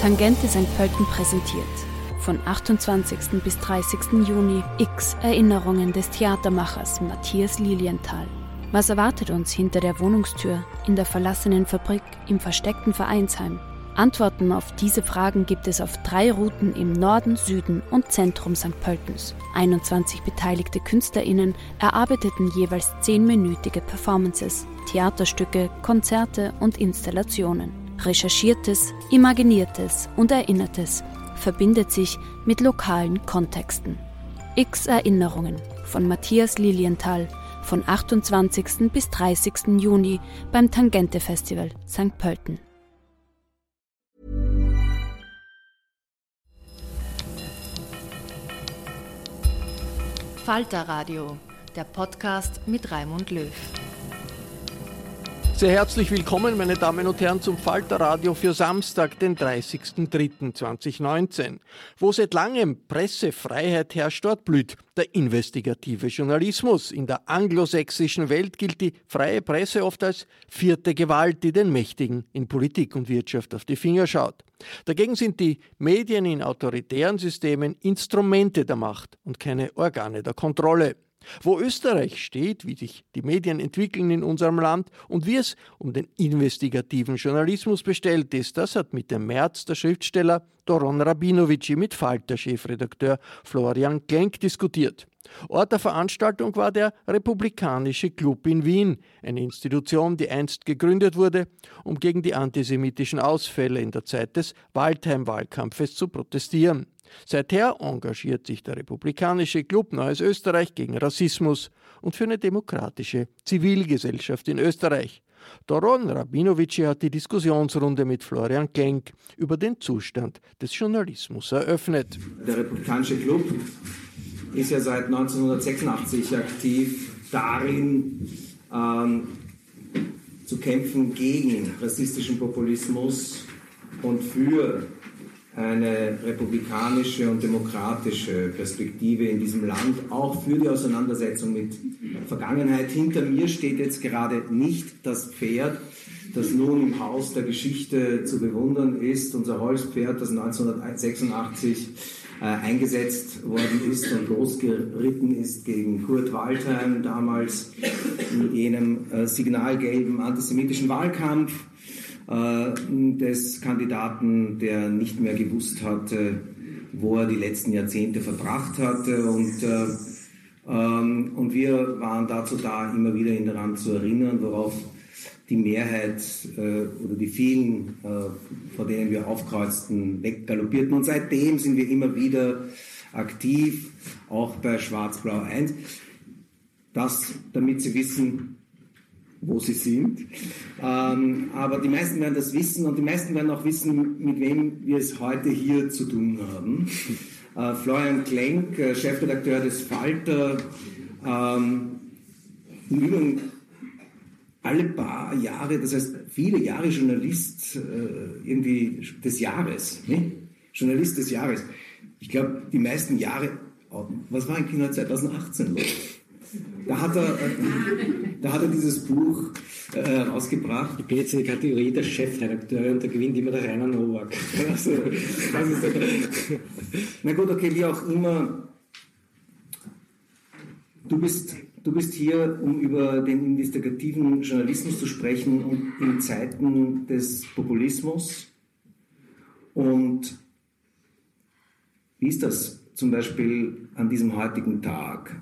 Tangente St. Pölten präsentiert. Von 28. bis 30. Juni X Erinnerungen des Theatermachers Matthias Lilienthal. Was erwartet uns hinter der Wohnungstür, in der verlassenen Fabrik, im versteckten Vereinsheim? Antworten auf diese Fragen gibt es auf drei Routen im Norden, Süden und Zentrum St. Pöltens. 21 beteiligte KünstlerInnen erarbeiteten jeweils zehnminütige Performances, Theaterstücke, Konzerte und Installationen. Recherchiertes, Imaginiertes und Erinnertes verbindet sich mit lokalen Kontexten. X Erinnerungen von Matthias Lilienthal von 28. bis 30. Juni beim Tangente Festival St. Pölten. Falter Radio, der Podcast mit Raimund Löw. Sehr herzlich willkommen, meine Damen und Herren, zum Falterradio für Samstag, den 30.03.2019. Wo seit langem Pressefreiheit herrscht, dort blüht der investigative Journalismus. In der anglosächsischen Welt gilt die freie Presse oft als vierte Gewalt, die den Mächtigen in Politik und Wirtschaft auf die Finger schaut. Dagegen sind die Medien in autoritären Systemen Instrumente der Macht und keine Organe der Kontrolle. Wo Österreich steht, wie sich die Medien entwickeln in unserem Land und wie es um den investigativen Journalismus bestellt ist, das hat mit dem März der Schriftsteller Doron Rabinovici mit Falter-Chefredakteur Florian Klenk diskutiert. Ort der Veranstaltung war der Republikanische Club in Wien, eine Institution, die einst gegründet wurde, um gegen die antisemitischen Ausfälle in der Zeit des Waldheim-Wahlkampfes zu protestieren. Seither engagiert sich der Republikanische Club Neues Österreich gegen Rassismus und für eine demokratische Zivilgesellschaft in Österreich. Doron Rabinovici hat die Diskussionsrunde mit Florian Klenk über den Zustand des Journalismus eröffnet. Der Republikanische Club ist ja seit 1986 aktiv darin, ähm, zu kämpfen gegen rassistischen Populismus und für eine republikanische und demokratische Perspektive in diesem Land, auch für die Auseinandersetzung mit Vergangenheit. Hinter mir steht jetzt gerade nicht das Pferd, das nun im Haus der Geschichte zu bewundern ist, unser Holzpferd, das 1986 äh, eingesetzt worden ist und losgeritten ist gegen Kurt Waldheim, damals in jenem äh, signalgelben antisemitischen Wahlkampf des Kandidaten, der nicht mehr gewusst hatte, wo er die letzten Jahrzehnte verbracht hatte. Und, äh, ähm, und wir waren dazu da, immer wieder ihn daran zu erinnern, worauf die Mehrheit äh, oder die vielen, äh, vor denen wir aufkreuzten, weggaloppierten. Und seitdem sind wir immer wieder aktiv, auch bei Schwarz-Blau 1. Das, damit Sie wissen, wo sie sind. Ähm, aber die meisten werden das wissen und die meisten werden auch wissen, mit wem wir es heute hier zu tun haben. Äh, Florian Klenk, äh, Chefredakteur des Falter, ähm, im Übrigen alle paar Jahre, das heißt viele Jahre Journalist äh, irgendwie des Jahres, ne? Journalist des Jahres. Ich glaube, die meisten Jahre, oh, was war in China 2018 los? Da hat er, äh, da hat er dieses Buch äh, rausgebracht. Ich bin jetzt in der Kategorie der Chefredakteure und da gewinnt immer der Rainer Nowak. Also, Na gut, okay, wie auch immer. Du bist, du bist hier, um über den investigativen Journalismus zu sprechen und in Zeiten des Populismus. Und wie ist das zum Beispiel an diesem heutigen Tag?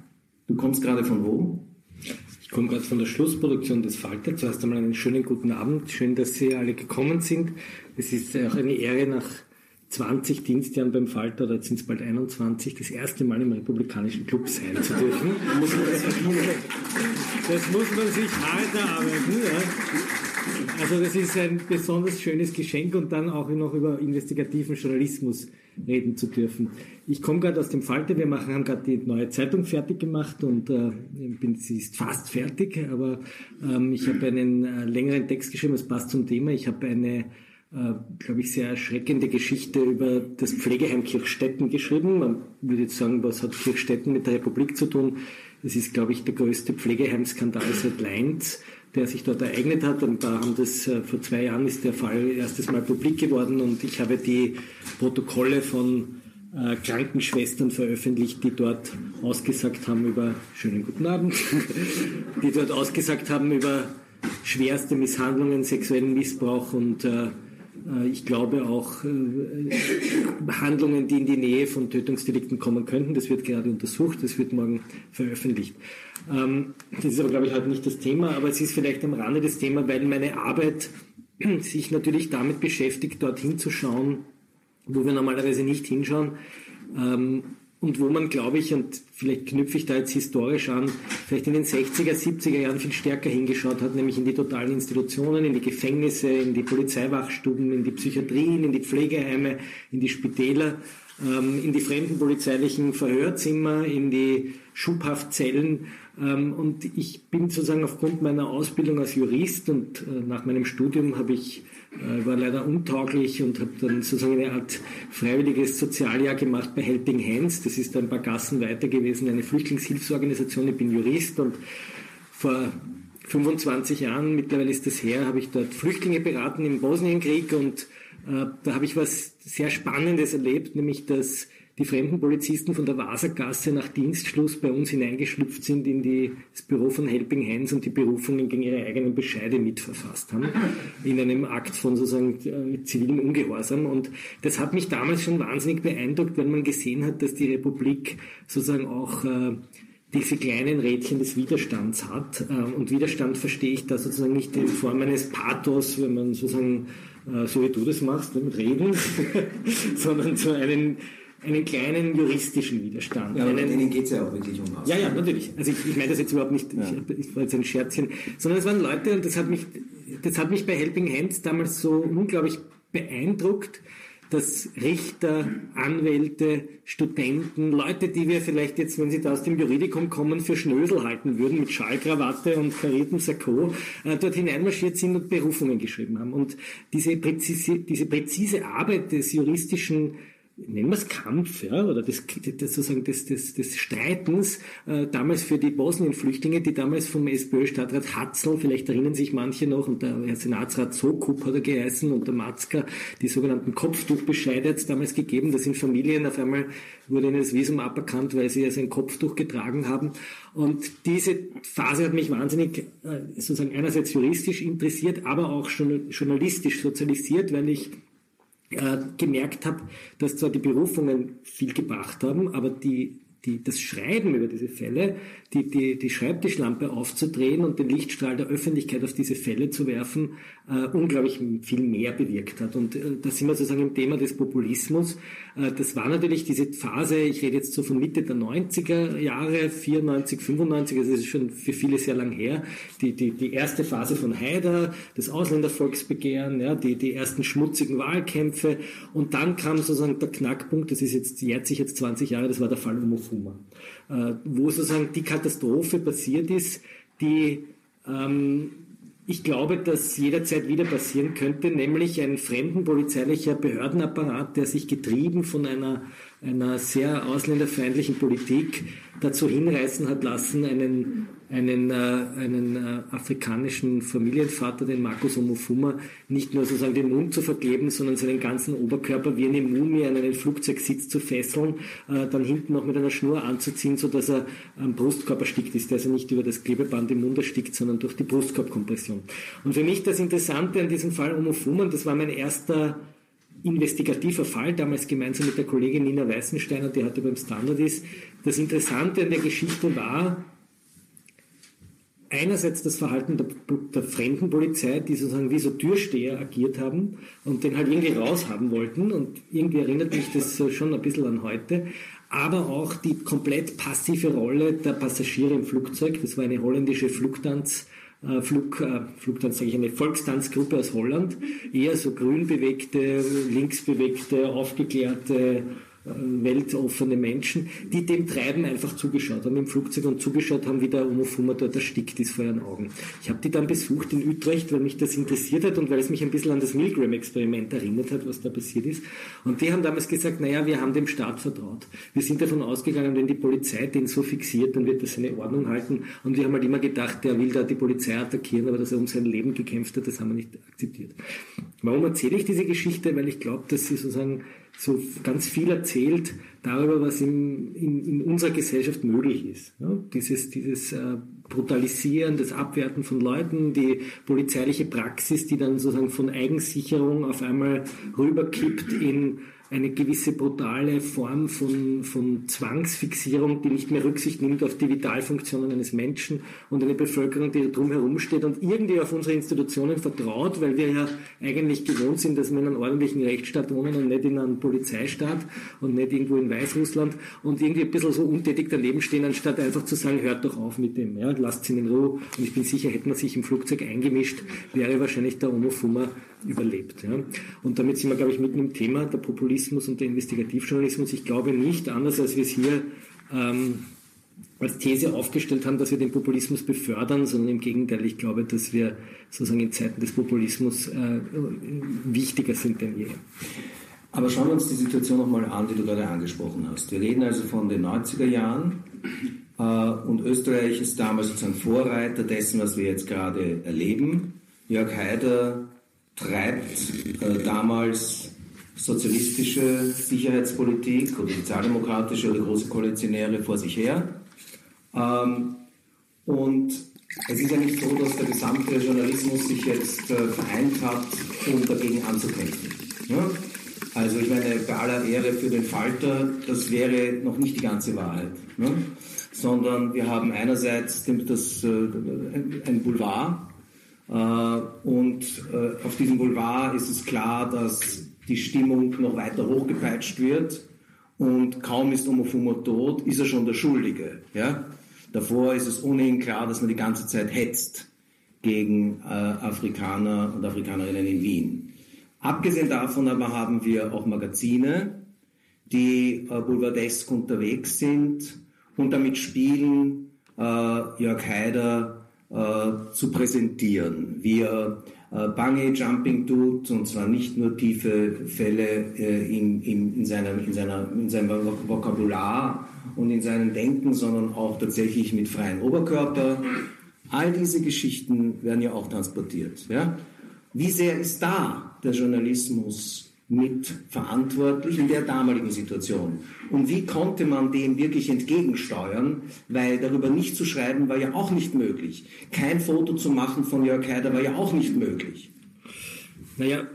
Du kommst gerade von wo? Ich komme gerade von der Schlussproduktion des Falter. Zuerst einmal einen schönen guten Abend. Schön, dass Sie alle gekommen sind. Es ist auch eine Ehre, nach 20 Dienstjahren beim Falter, oder jetzt sind es bald 21, das erste Mal im Republikanischen Club sein zu dürfen. Das muss man sich hart erarbeiten. Ja. Also das ist ein besonders schönes Geschenk und dann auch noch über investigativen Journalismus reden zu dürfen. Ich komme gerade aus dem Falter, wir machen, haben gerade die neue Zeitung fertig gemacht und äh, bin, sie ist fast fertig, aber ähm, ich habe einen äh, längeren Text geschrieben, es passt zum Thema. Ich habe eine äh, glaube ich, sehr erschreckende Geschichte über das Pflegeheim Kirchstetten geschrieben. Man würde jetzt sagen, was hat Kirchstetten mit der Republik zu tun? Das ist, glaube ich, der größte Pflegeheimskandal seit Leins. Der sich dort ereignet hat. Und da haben das, äh, vor zwei Jahren ist der Fall erstes Mal publik geworden und ich habe die Protokolle von äh, Krankenschwestern veröffentlicht, die dort ausgesagt haben über, schönen guten Abend, die dort ausgesagt haben über schwerste Misshandlungen, sexuellen Missbrauch und äh, ich glaube auch äh, Handlungen, die in die Nähe von Tötungsdelikten kommen könnten. Das wird gerade untersucht, das wird morgen veröffentlicht. Ähm, das ist aber, glaube ich, heute nicht das Thema, aber es ist vielleicht am Rande des Themas, weil meine Arbeit sich natürlich damit beschäftigt, dorthin zu schauen, wo wir normalerweise nicht hinschauen. Und wo man, glaube ich, und vielleicht knüpfe ich da jetzt historisch an, vielleicht in den 60er, 70er Jahren viel stärker hingeschaut hat, nämlich in die totalen Institutionen, in die Gefängnisse, in die Polizeiwachstuben, in die Psychiatrien, in die Pflegeheime, in die Spitäler, in die fremdenpolizeilichen Verhörzimmer, in die Schubhaftzellen. Ähm, und ich bin sozusagen aufgrund meiner Ausbildung als Jurist und äh, nach meinem Studium habe ich äh, war leider untauglich und habe dann sozusagen eine Art freiwilliges Sozialjahr gemacht bei Helping Hands. Das ist ein paar Gassen weiter gewesen, eine Flüchtlingshilfsorganisation. Ich bin Jurist und vor 25 Jahren, mittlerweile ist das her, habe ich dort Flüchtlinge beraten im Bosnienkrieg und da habe ich was sehr Spannendes erlebt, nämlich dass die fremden Polizisten von der Wasergasse nach Dienstschluss bei uns hineingeschlüpft sind in die, das Büro von Helping Hands und die Berufungen gegen ihre eigenen Bescheide mitverfasst haben, in einem Akt von sozusagen äh, zivilem Ungehorsam. Und das hat mich damals schon wahnsinnig beeindruckt, wenn man gesehen hat, dass die Republik sozusagen auch äh, diese kleinen Rädchen des Widerstands hat. Äh, und Widerstand verstehe ich da sozusagen nicht in Form eines Pathos, wenn man sozusagen äh, so wie du das machst, mit Reden, sondern so einen einen kleinen juristischen Widerstand. Ja, aber denen geht es ja auch wirklich um was. Ja, ja, natürlich. Also ich, ich meine das jetzt überhaupt nicht, ja. ich, ich war jetzt ein Scherzchen, sondern es waren Leute, und das hat mich, das hat mich bei Helping Hands damals so unglaublich beeindruckt, dass Richter, Anwälte, Studenten, Leute, die wir vielleicht jetzt, wenn sie da aus dem Juridikum kommen, für Schnösel halten würden, mit Schallkrawatte und kariertem Sakko, äh, dort hineinmarschiert sind und Berufungen geschrieben haben. Und diese präzise, diese präzise Arbeit des juristischen nennen wir es Kampf, ja, oder des, des, sozusagen des, des, des Streitens, äh, damals für die Bosnien-Flüchtlinge, die damals vom SPÖ-Stadtrat Hatzel, vielleicht erinnern sich manche noch, und der Herr Senatsrat Sokup hat er geheißen, und der Matzka, die sogenannten Kopftuchbescheide hat es damals gegeben, da sind Familien auf einmal, wurde ihnen das Visum aberkannt, weil sie also ein Kopftuch getragen haben. Und diese Phase hat mich wahnsinnig, äh, sozusagen einerseits juristisch interessiert, aber auch journalistisch sozialisiert, weil ich äh, gemerkt habe, dass zwar die Berufungen viel gebracht haben, aber die die, das Schreiben über diese Fälle, die, die, die Schreibtischlampe aufzudrehen und den Lichtstrahl der Öffentlichkeit auf diese Fälle zu werfen, äh, unglaublich viel mehr bewirkt hat. Und äh, da sind wir sozusagen im Thema des Populismus. Äh, das war natürlich diese Phase, ich rede jetzt so von Mitte der 90er Jahre, 94, 95, also das ist schon für viele sehr lang her, die, die, die erste Phase von Haider, das Ausländervolksbegehren, ja, die, die ersten schmutzigen Wahlkämpfe und dann kam sozusagen der Knackpunkt, das ist jetzt, jährt sich jetzt 20 Jahre, das war der Fall um Fuma, äh, wo sozusagen die Katastrophe passiert ist, die ähm, ich glaube, dass jederzeit wieder passieren könnte, nämlich ein fremdenpolizeilicher Behördenapparat, der sich getrieben von einer, einer sehr ausländerfeindlichen Politik dazu hinreißen hat lassen, einen einen, äh, einen äh, afrikanischen Familienvater, den Markus Omofuma, nicht nur sozusagen den Mund zu verkleben, sondern seinen ganzen Oberkörper wie eine Mumie an einen Flugzeugsitz zu fesseln, äh, dann hinten noch mit einer Schnur anzuziehen, so dass er am Brustkorb erstickt ist, also nicht über das Klebeband im Mund erstickt, sondern durch die Brustkorbkompression. Und für mich das Interessante an diesem Fall Omofuma, das war mein erster investigativer Fall, damals gemeinsam mit der Kollegin Nina Weißensteiner, die heute beim Standard ist. Das Interessante an der Geschichte war, einerseits das Verhalten der, der fremden Polizei, die sozusagen wie so Türsteher agiert haben und den halt irgendwie raushaben wollten. Und irgendwie erinnert mich das schon ein bisschen an heute, aber auch die komplett passive Rolle der Passagiere im Flugzeug. Das war eine holländische Flugtanz, äh, Flug, äh, Flugtanz, sage ich, eine Volkstanzgruppe aus Holland, eher so grün bewegte, links bewegte, aufgeklärte, weltoffene Menschen, die dem Treiben einfach zugeschaut haben im Flugzeug und zugeschaut haben, wie der Omofuma dort erstickt ist vor ihren Augen. Ich habe die dann besucht in Utrecht, weil mich das interessiert hat und weil es mich ein bisschen an das Milgram-Experiment erinnert hat, was da passiert ist. Und die haben damals gesagt, naja, wir haben dem Staat vertraut. Wir sind davon ausgegangen, wenn die Polizei den so fixiert, dann wird das seine Ordnung halten. Und wir haben halt immer gedacht, der will da die Polizei attackieren, aber dass er um sein Leben gekämpft hat, das haben wir nicht akzeptiert. Warum erzähle ich diese Geschichte? Weil ich glaube, dass sie sozusagen so ganz viel erzählt darüber, was in, in, in unserer Gesellschaft möglich ist. Ja, dieses dieses äh, Brutalisieren, das Abwerten von Leuten, die polizeiliche Praxis, die dann sozusagen von Eigensicherung auf einmal rüberkippt in eine gewisse brutale Form von, von Zwangsfixierung, die nicht mehr Rücksicht nimmt auf die Vitalfunktionen eines Menschen und eine Bevölkerung, die drumherum steht und irgendwie auf unsere Institutionen vertraut, weil wir ja eigentlich gewohnt sind, dass wir in einem ordentlichen Rechtsstaat wohnen und nicht in einem Polizeistaat und nicht irgendwo in Weißrussland und irgendwie ein bisschen so untätig daneben stehen, anstatt einfach zu sagen, hört doch auf mit dem, ja, lasst ihn in Ruhe. Und ich bin sicher, hätte man sich im Flugzeug eingemischt, wäre wahrscheinlich der Omofuma überlebt. Ja. Und damit sind wir, glaube ich, mitten im Thema, der Populismus und der Investigativjournalismus. Ich glaube nicht, anders als wir es hier ähm, als These aufgestellt haben, dass wir den Populismus befördern, sondern im Gegenteil, ich glaube, dass wir sozusagen in Zeiten des Populismus äh, wichtiger sind denn je. Aber schauen wir uns die Situation nochmal an, die du gerade angesprochen hast. Wir reden also von den 90er Jahren äh, und Österreich ist damals sozusagen Vorreiter dessen, was wir jetzt gerade erleben. Jörg Haider treibt äh, damals sozialistische Sicherheitspolitik oder sozialdemokratische oder große Koalitionäre vor sich her. Ähm, und es ist ja nicht so, dass der gesamte Journalismus sich jetzt äh, vereint hat, um dagegen anzukämpfen. Ja? Also ich meine, bei aller Ehre für den Falter, das wäre noch nicht die ganze Wahrheit. Ne? Sondern wir haben einerseits das, äh, ein Boulevard, und äh, auf diesem Boulevard ist es klar, dass die Stimmung noch weiter hochgepeitscht wird. Und kaum ist Omofumo tot, ist er schon der Schuldige. Ja? Davor ist es ohnehin klar, dass man die ganze Zeit hetzt gegen äh, Afrikaner und Afrikanerinnen in Wien. Abgesehen davon aber haben wir auch Magazine, die äh, boulevardesk unterwegs sind und damit spielen, äh, Jörg Haider äh, zu präsentieren, wie er äh, Bungee Jumping tut, und zwar nicht nur tiefe Fälle äh, in, in, in, seinem, in, seiner, in seinem Vokabular und in seinem Denken, sondern auch tatsächlich mit freiem Oberkörper. All diese Geschichten werden ja auch transportiert. Ja? Wie sehr ist da der Journalismus mitverantwortlich in der damaligen Situation. Und wie konnte man dem wirklich entgegensteuern? Weil darüber nicht zu schreiben war ja auch nicht möglich. Kein Foto zu machen von Jörg Haider war ja auch nicht möglich. Naja,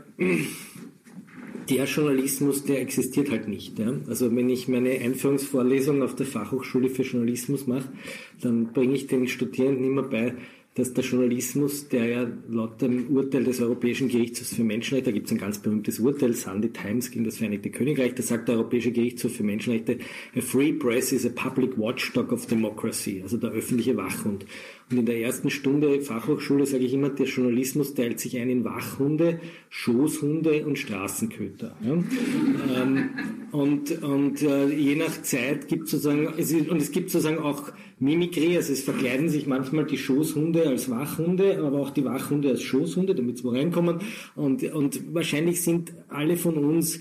der Journalismus, der existiert halt nicht. Ja? Also wenn ich meine Einführungsvorlesung auf der Fachhochschule für Journalismus mache, dann bringe ich den Studierenden immer bei, dass der Journalismus, der ja laut dem Urteil des Europäischen Gerichtshofs für Menschenrechte, da gibt es ein ganz berühmtes Urteil, Sunday Times gegen das Vereinigte Königreich, da sagt der Europäische Gerichtshof für Menschenrechte, a free press is a public watchdog of democracy, also der öffentliche Wachhund. Und in der ersten Stunde Fachhochschule sage ich immer, der Journalismus teilt sich ein in Wachhunde, Schoßhunde und Straßenköter. Ja? ähm, und und äh, je nach Zeit gibt sozusagen, es ist, und es gibt sozusagen auch Mimikrie, also es verkleiden sich manchmal die Schoßhunde als Wachhunde, aber auch die Wachhunde als Schoßhunde, damit sie wo reinkommen. Und, und wahrscheinlich sind alle von uns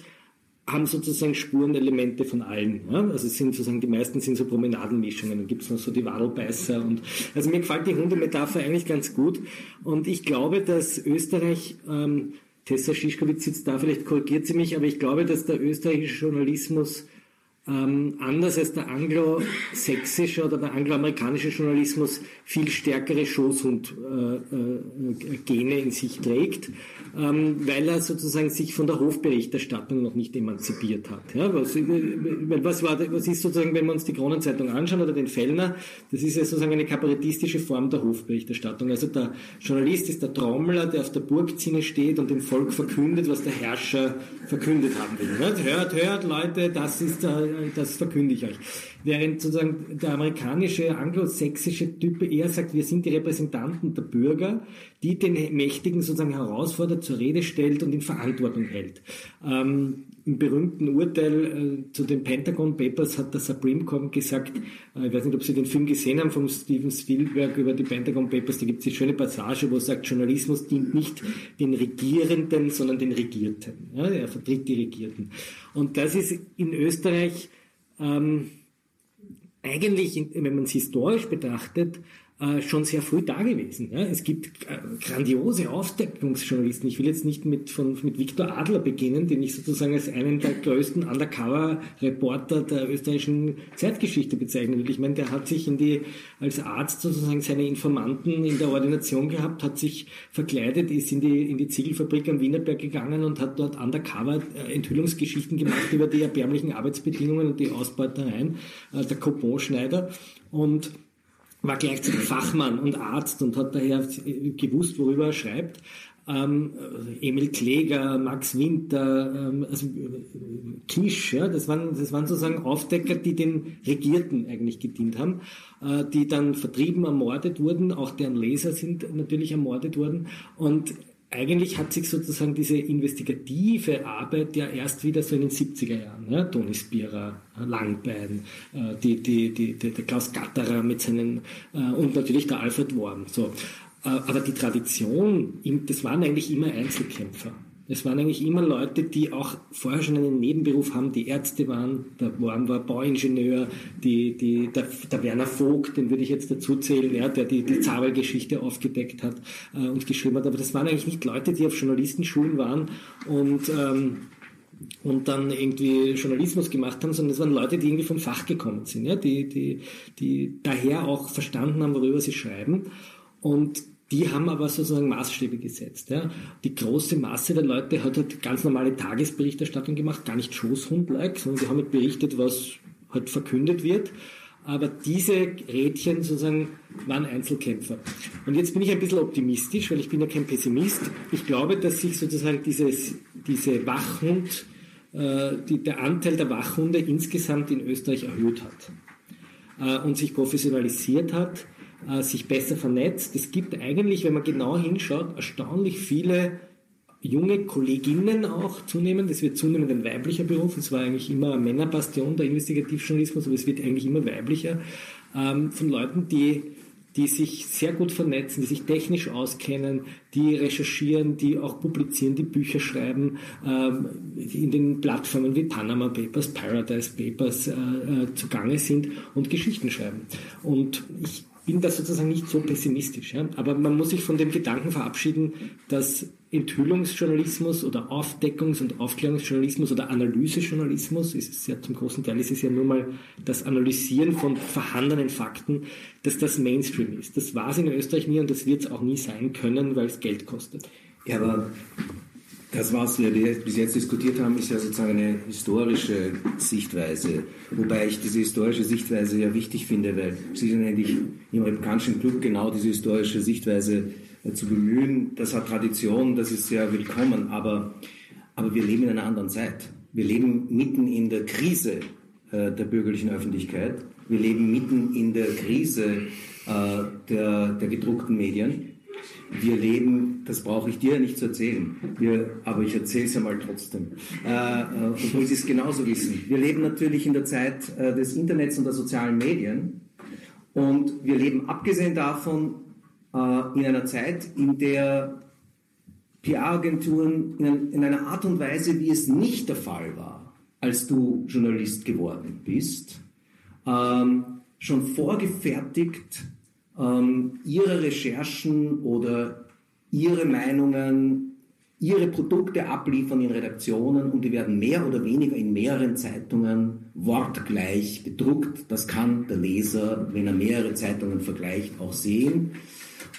haben sozusagen Spurenelemente von allen. Ja? Also es sind sozusagen, die meisten sind so Promenadenmischungen. Dann gibt es noch so die Wadelbeißer und also mir gefällt die Hundemetapher eigentlich ganz gut. Und ich glaube, dass Österreich, ähm, Tessa Schischkowitz sitzt da, vielleicht korrigiert sie mich, aber ich glaube, dass der österreichische Journalismus ähm, anders als der anglosächsische oder der angloamerikanische Journalismus viel stärkere Schoßhund-Gene äh, äh, in sich trägt, ähm, weil er sozusagen sich von der Hofberichterstattung noch nicht emanzipiert hat. Ja, was, was, war, was ist sozusagen, wenn wir uns die Kronenzeitung anschauen oder den Fellner, das ist ja sozusagen eine kabarettistische Form der Hofberichterstattung. Also der Journalist ist der Trommler, der auf der Burgzinne steht und dem Volk verkündet, was der Herrscher verkündet haben will. Hört, hört, Leute, das ist der das verkünde ich euch. Während sozusagen der amerikanische anglosächsische Typ eher sagt, wir sind die Repräsentanten der Bürger, die den Mächtigen sozusagen herausfordert, zur Rede stellt und in Verantwortung hält. Ähm, Im berühmten Urteil äh, zu den Pentagon Papers hat der Supreme Court gesagt, äh, ich weiß nicht, ob Sie den Film gesehen haben vom Steven Spielberg über die Pentagon Papers, da gibt es die schöne Passage, wo er sagt, Journalismus dient nicht den Regierenden, sondern den Regierten. Ja, er vertritt die Regierten. Und das ist in Österreich ähm, eigentlich, wenn man es historisch betrachtet, schon sehr früh da gewesen. Ja. Es gibt äh, grandiose Aufdeckungsjournalisten. Ich will jetzt nicht mit, von, mit Viktor Adler beginnen, den ich sozusagen als einen der größten Undercover-Reporter der österreichischen Zeitgeschichte bezeichnen will. Ich meine, der hat sich in die, als Arzt sozusagen seine Informanten in der Ordination gehabt, hat sich verkleidet, ist in die, in die Ziegelfabrik am Wienerberg gegangen und hat dort Undercover äh, Enthüllungsgeschichten gemacht über die erbärmlichen Arbeitsbedingungen und die Ausbeutereien der Coupon-Schneider. Und war gleichzeitig Fachmann und Arzt und hat daher gewusst, worüber er schreibt. Ähm, Emil Kläger, Max Winter, ähm, also Kisch, ja, das waren, das waren sozusagen Aufdecker, die den Regierten eigentlich gedient haben, äh, die dann vertrieben, ermordet wurden, auch deren Leser sind natürlich ermordet worden und eigentlich hat sich sozusagen diese investigative Arbeit ja erst wieder so in den 70er Jahren, ja, Toni Spierer, Langbein, äh, die, die, die, der Klaus Gatterer mit seinen, äh, und natürlich der Alfred Worm. So. Äh, aber die Tradition, das waren eigentlich immer Einzelkämpfer. Es waren eigentlich immer Leute, die auch vorher schon einen Nebenberuf haben, die Ärzte waren, der Worm war Bauingenieur, die, die, der, der Werner Vogt, den würde ich jetzt dazu zählen, ja, der die, die Zabel-Geschichte aufgedeckt hat äh, und geschrieben hat. Aber das waren eigentlich nicht Leute, die auf Journalistenschulen waren und ähm, und dann irgendwie Journalismus gemacht haben, sondern es waren Leute, die irgendwie vom Fach gekommen sind, ja, die, die, die daher auch verstanden haben, worüber sie schreiben. Und die haben aber sozusagen Maßstäbe gesetzt. Ja. Die große Masse der Leute hat halt ganz normale Tagesberichterstattung gemacht, gar nicht Schoßhund-like, sondern die haben halt berichtet, was halt verkündet wird. Aber diese Rädchen sozusagen waren Einzelkämpfer. Und jetzt bin ich ein bisschen optimistisch, weil ich bin ja kein Pessimist. Ich glaube, dass sich sozusagen dieses, diese Wachhund, äh, die, der Anteil der Wachhunde insgesamt in Österreich erhöht hat äh, und sich professionalisiert hat äh, sich besser vernetzt. Es gibt eigentlich, wenn man genau hinschaut, erstaunlich viele junge Kolleginnen auch zunehmend. Es wird zunehmend ein weiblicher Beruf. Es war eigentlich immer eine Männerbastion der Investigativjournalismus, aber es wird eigentlich immer weiblicher. Ähm, von Leuten, die die sich sehr gut vernetzen, die sich technisch auskennen, die recherchieren, die auch publizieren, die Bücher schreiben, ähm, in den Plattformen wie Panama Papers, Paradise Papers äh, äh, zugange sind und Geschichten schreiben. Und ich bin da sozusagen nicht so pessimistisch. Ja? Aber man muss sich von dem Gedanken verabschieden, dass Enthüllungsjournalismus oder Aufdeckungs- und Aufklärungsjournalismus oder Analysejournalismus, ist es ja zum großen Teil ist es ja nur mal das Analysieren von vorhandenen Fakten, dass das Mainstream ist. Das war es in Österreich nie und das wird es auch nie sein können, weil es Geld kostet. Ja, aber das, was wir bis jetzt diskutiert haben, ist ja sozusagen eine historische Sichtweise. Wobei ich diese historische Sichtweise ja wichtig finde, weil Sie sind eigentlich im Republikanischen Club genau diese historische Sichtweise äh, zu bemühen. Das hat Tradition, das ist sehr willkommen, aber, aber wir leben in einer anderen Zeit. Wir leben mitten in der Krise äh, der bürgerlichen Öffentlichkeit. Wir leben mitten in der Krise äh, der, der gedruckten Medien. Wir leben, das brauche ich dir nicht zu erzählen, wir, aber ich erzähle es ja mal trotzdem, äh, äh, obwohl Sie es genauso wissen. Wir leben natürlich in der Zeit äh, des Internets und der sozialen Medien. Und wir leben abgesehen davon äh, in einer Zeit, in der PR-Agenturen in, in einer Art und Weise, wie es nicht der Fall war, als du Journalist geworden bist, ähm, schon vorgefertigt ähm, ihre Recherchen oder ihre Meinungen, ihre Produkte abliefern in Redaktionen und die werden mehr oder weniger in mehreren Zeitungen wortgleich gedruckt. Das kann der Leser, wenn er mehrere Zeitungen vergleicht, auch sehen.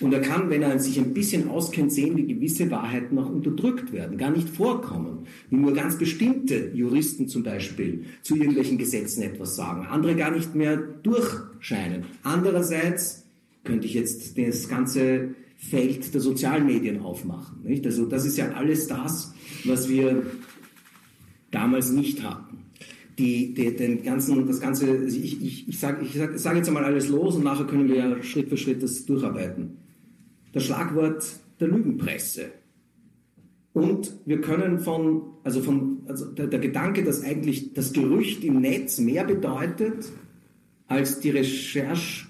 Und er kann, wenn er sich ein bisschen auskennt, sehen, wie gewisse Wahrheiten auch unterdrückt werden, gar nicht vorkommen. Wie nur ganz bestimmte Juristen zum Beispiel zu irgendwelchen Gesetzen etwas sagen, andere gar nicht mehr durchscheinen. Andererseits könnte ich jetzt das ganze Feld der Sozialmedien aufmachen. Nicht? Also das ist ja alles das, was wir damals nicht hatten. Die, die, den ganzen, das ganze, also ich, ich, ich sage ich sag, sag jetzt einmal alles los und nachher können wir ja Schritt für Schritt das durcharbeiten. Das Schlagwort der Lügenpresse. Und wir können von, also von, also der, der Gedanke, dass eigentlich das Gerücht im Netz mehr bedeutet als die Recherche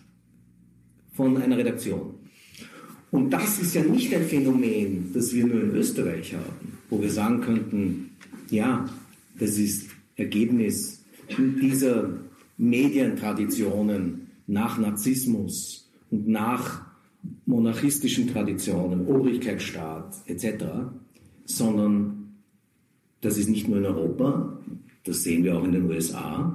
von einer Redaktion. Und das ist ja nicht ein Phänomen, das wir nur in Österreich haben, wo wir sagen könnten, ja, das ist Ergebnis dieser Medientraditionen nach Narzissmus und nach monarchistischen Traditionen, Obrigkeitsstaat etc., sondern das ist nicht nur in Europa, das sehen wir auch in den USA.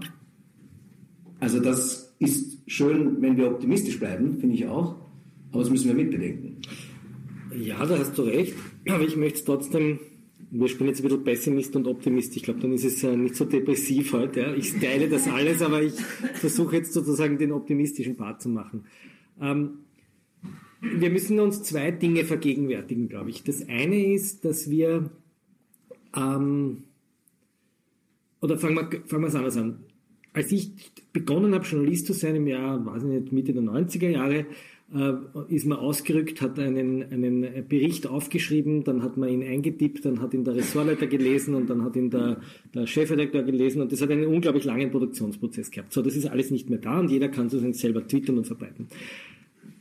Also das ist schön, wenn wir optimistisch bleiben, finde ich auch, aber das müssen wir mitbedenken. Ja, da hast du recht, aber ich möchte trotzdem wir spielen jetzt ein bisschen Pessimist und Optimist. Ich glaube, dann ist es äh, nicht so depressiv heute. Ja. Ich teile das alles, aber ich versuche jetzt sozusagen den optimistischen Part zu machen. Ähm, wir müssen uns zwei Dinge vergegenwärtigen, glaube ich. Das eine ist, dass wir, ähm, oder fangen wir, fangen wir es anders an. Als ich begonnen habe, Journalist zu sein im Jahr, weiß ich nicht, Mitte der 90er Jahre, äh, ist man ausgerückt, hat einen, einen Bericht aufgeschrieben, dann hat man ihn eingetippt, dann hat ihn der Ressortleiter gelesen und dann hat ihn der, der Chefredakteur gelesen und das hat einen unglaublich langen Produktionsprozess gehabt. So, das ist alles nicht mehr da und jeder kann sozusagen selber twittern und verbreiten.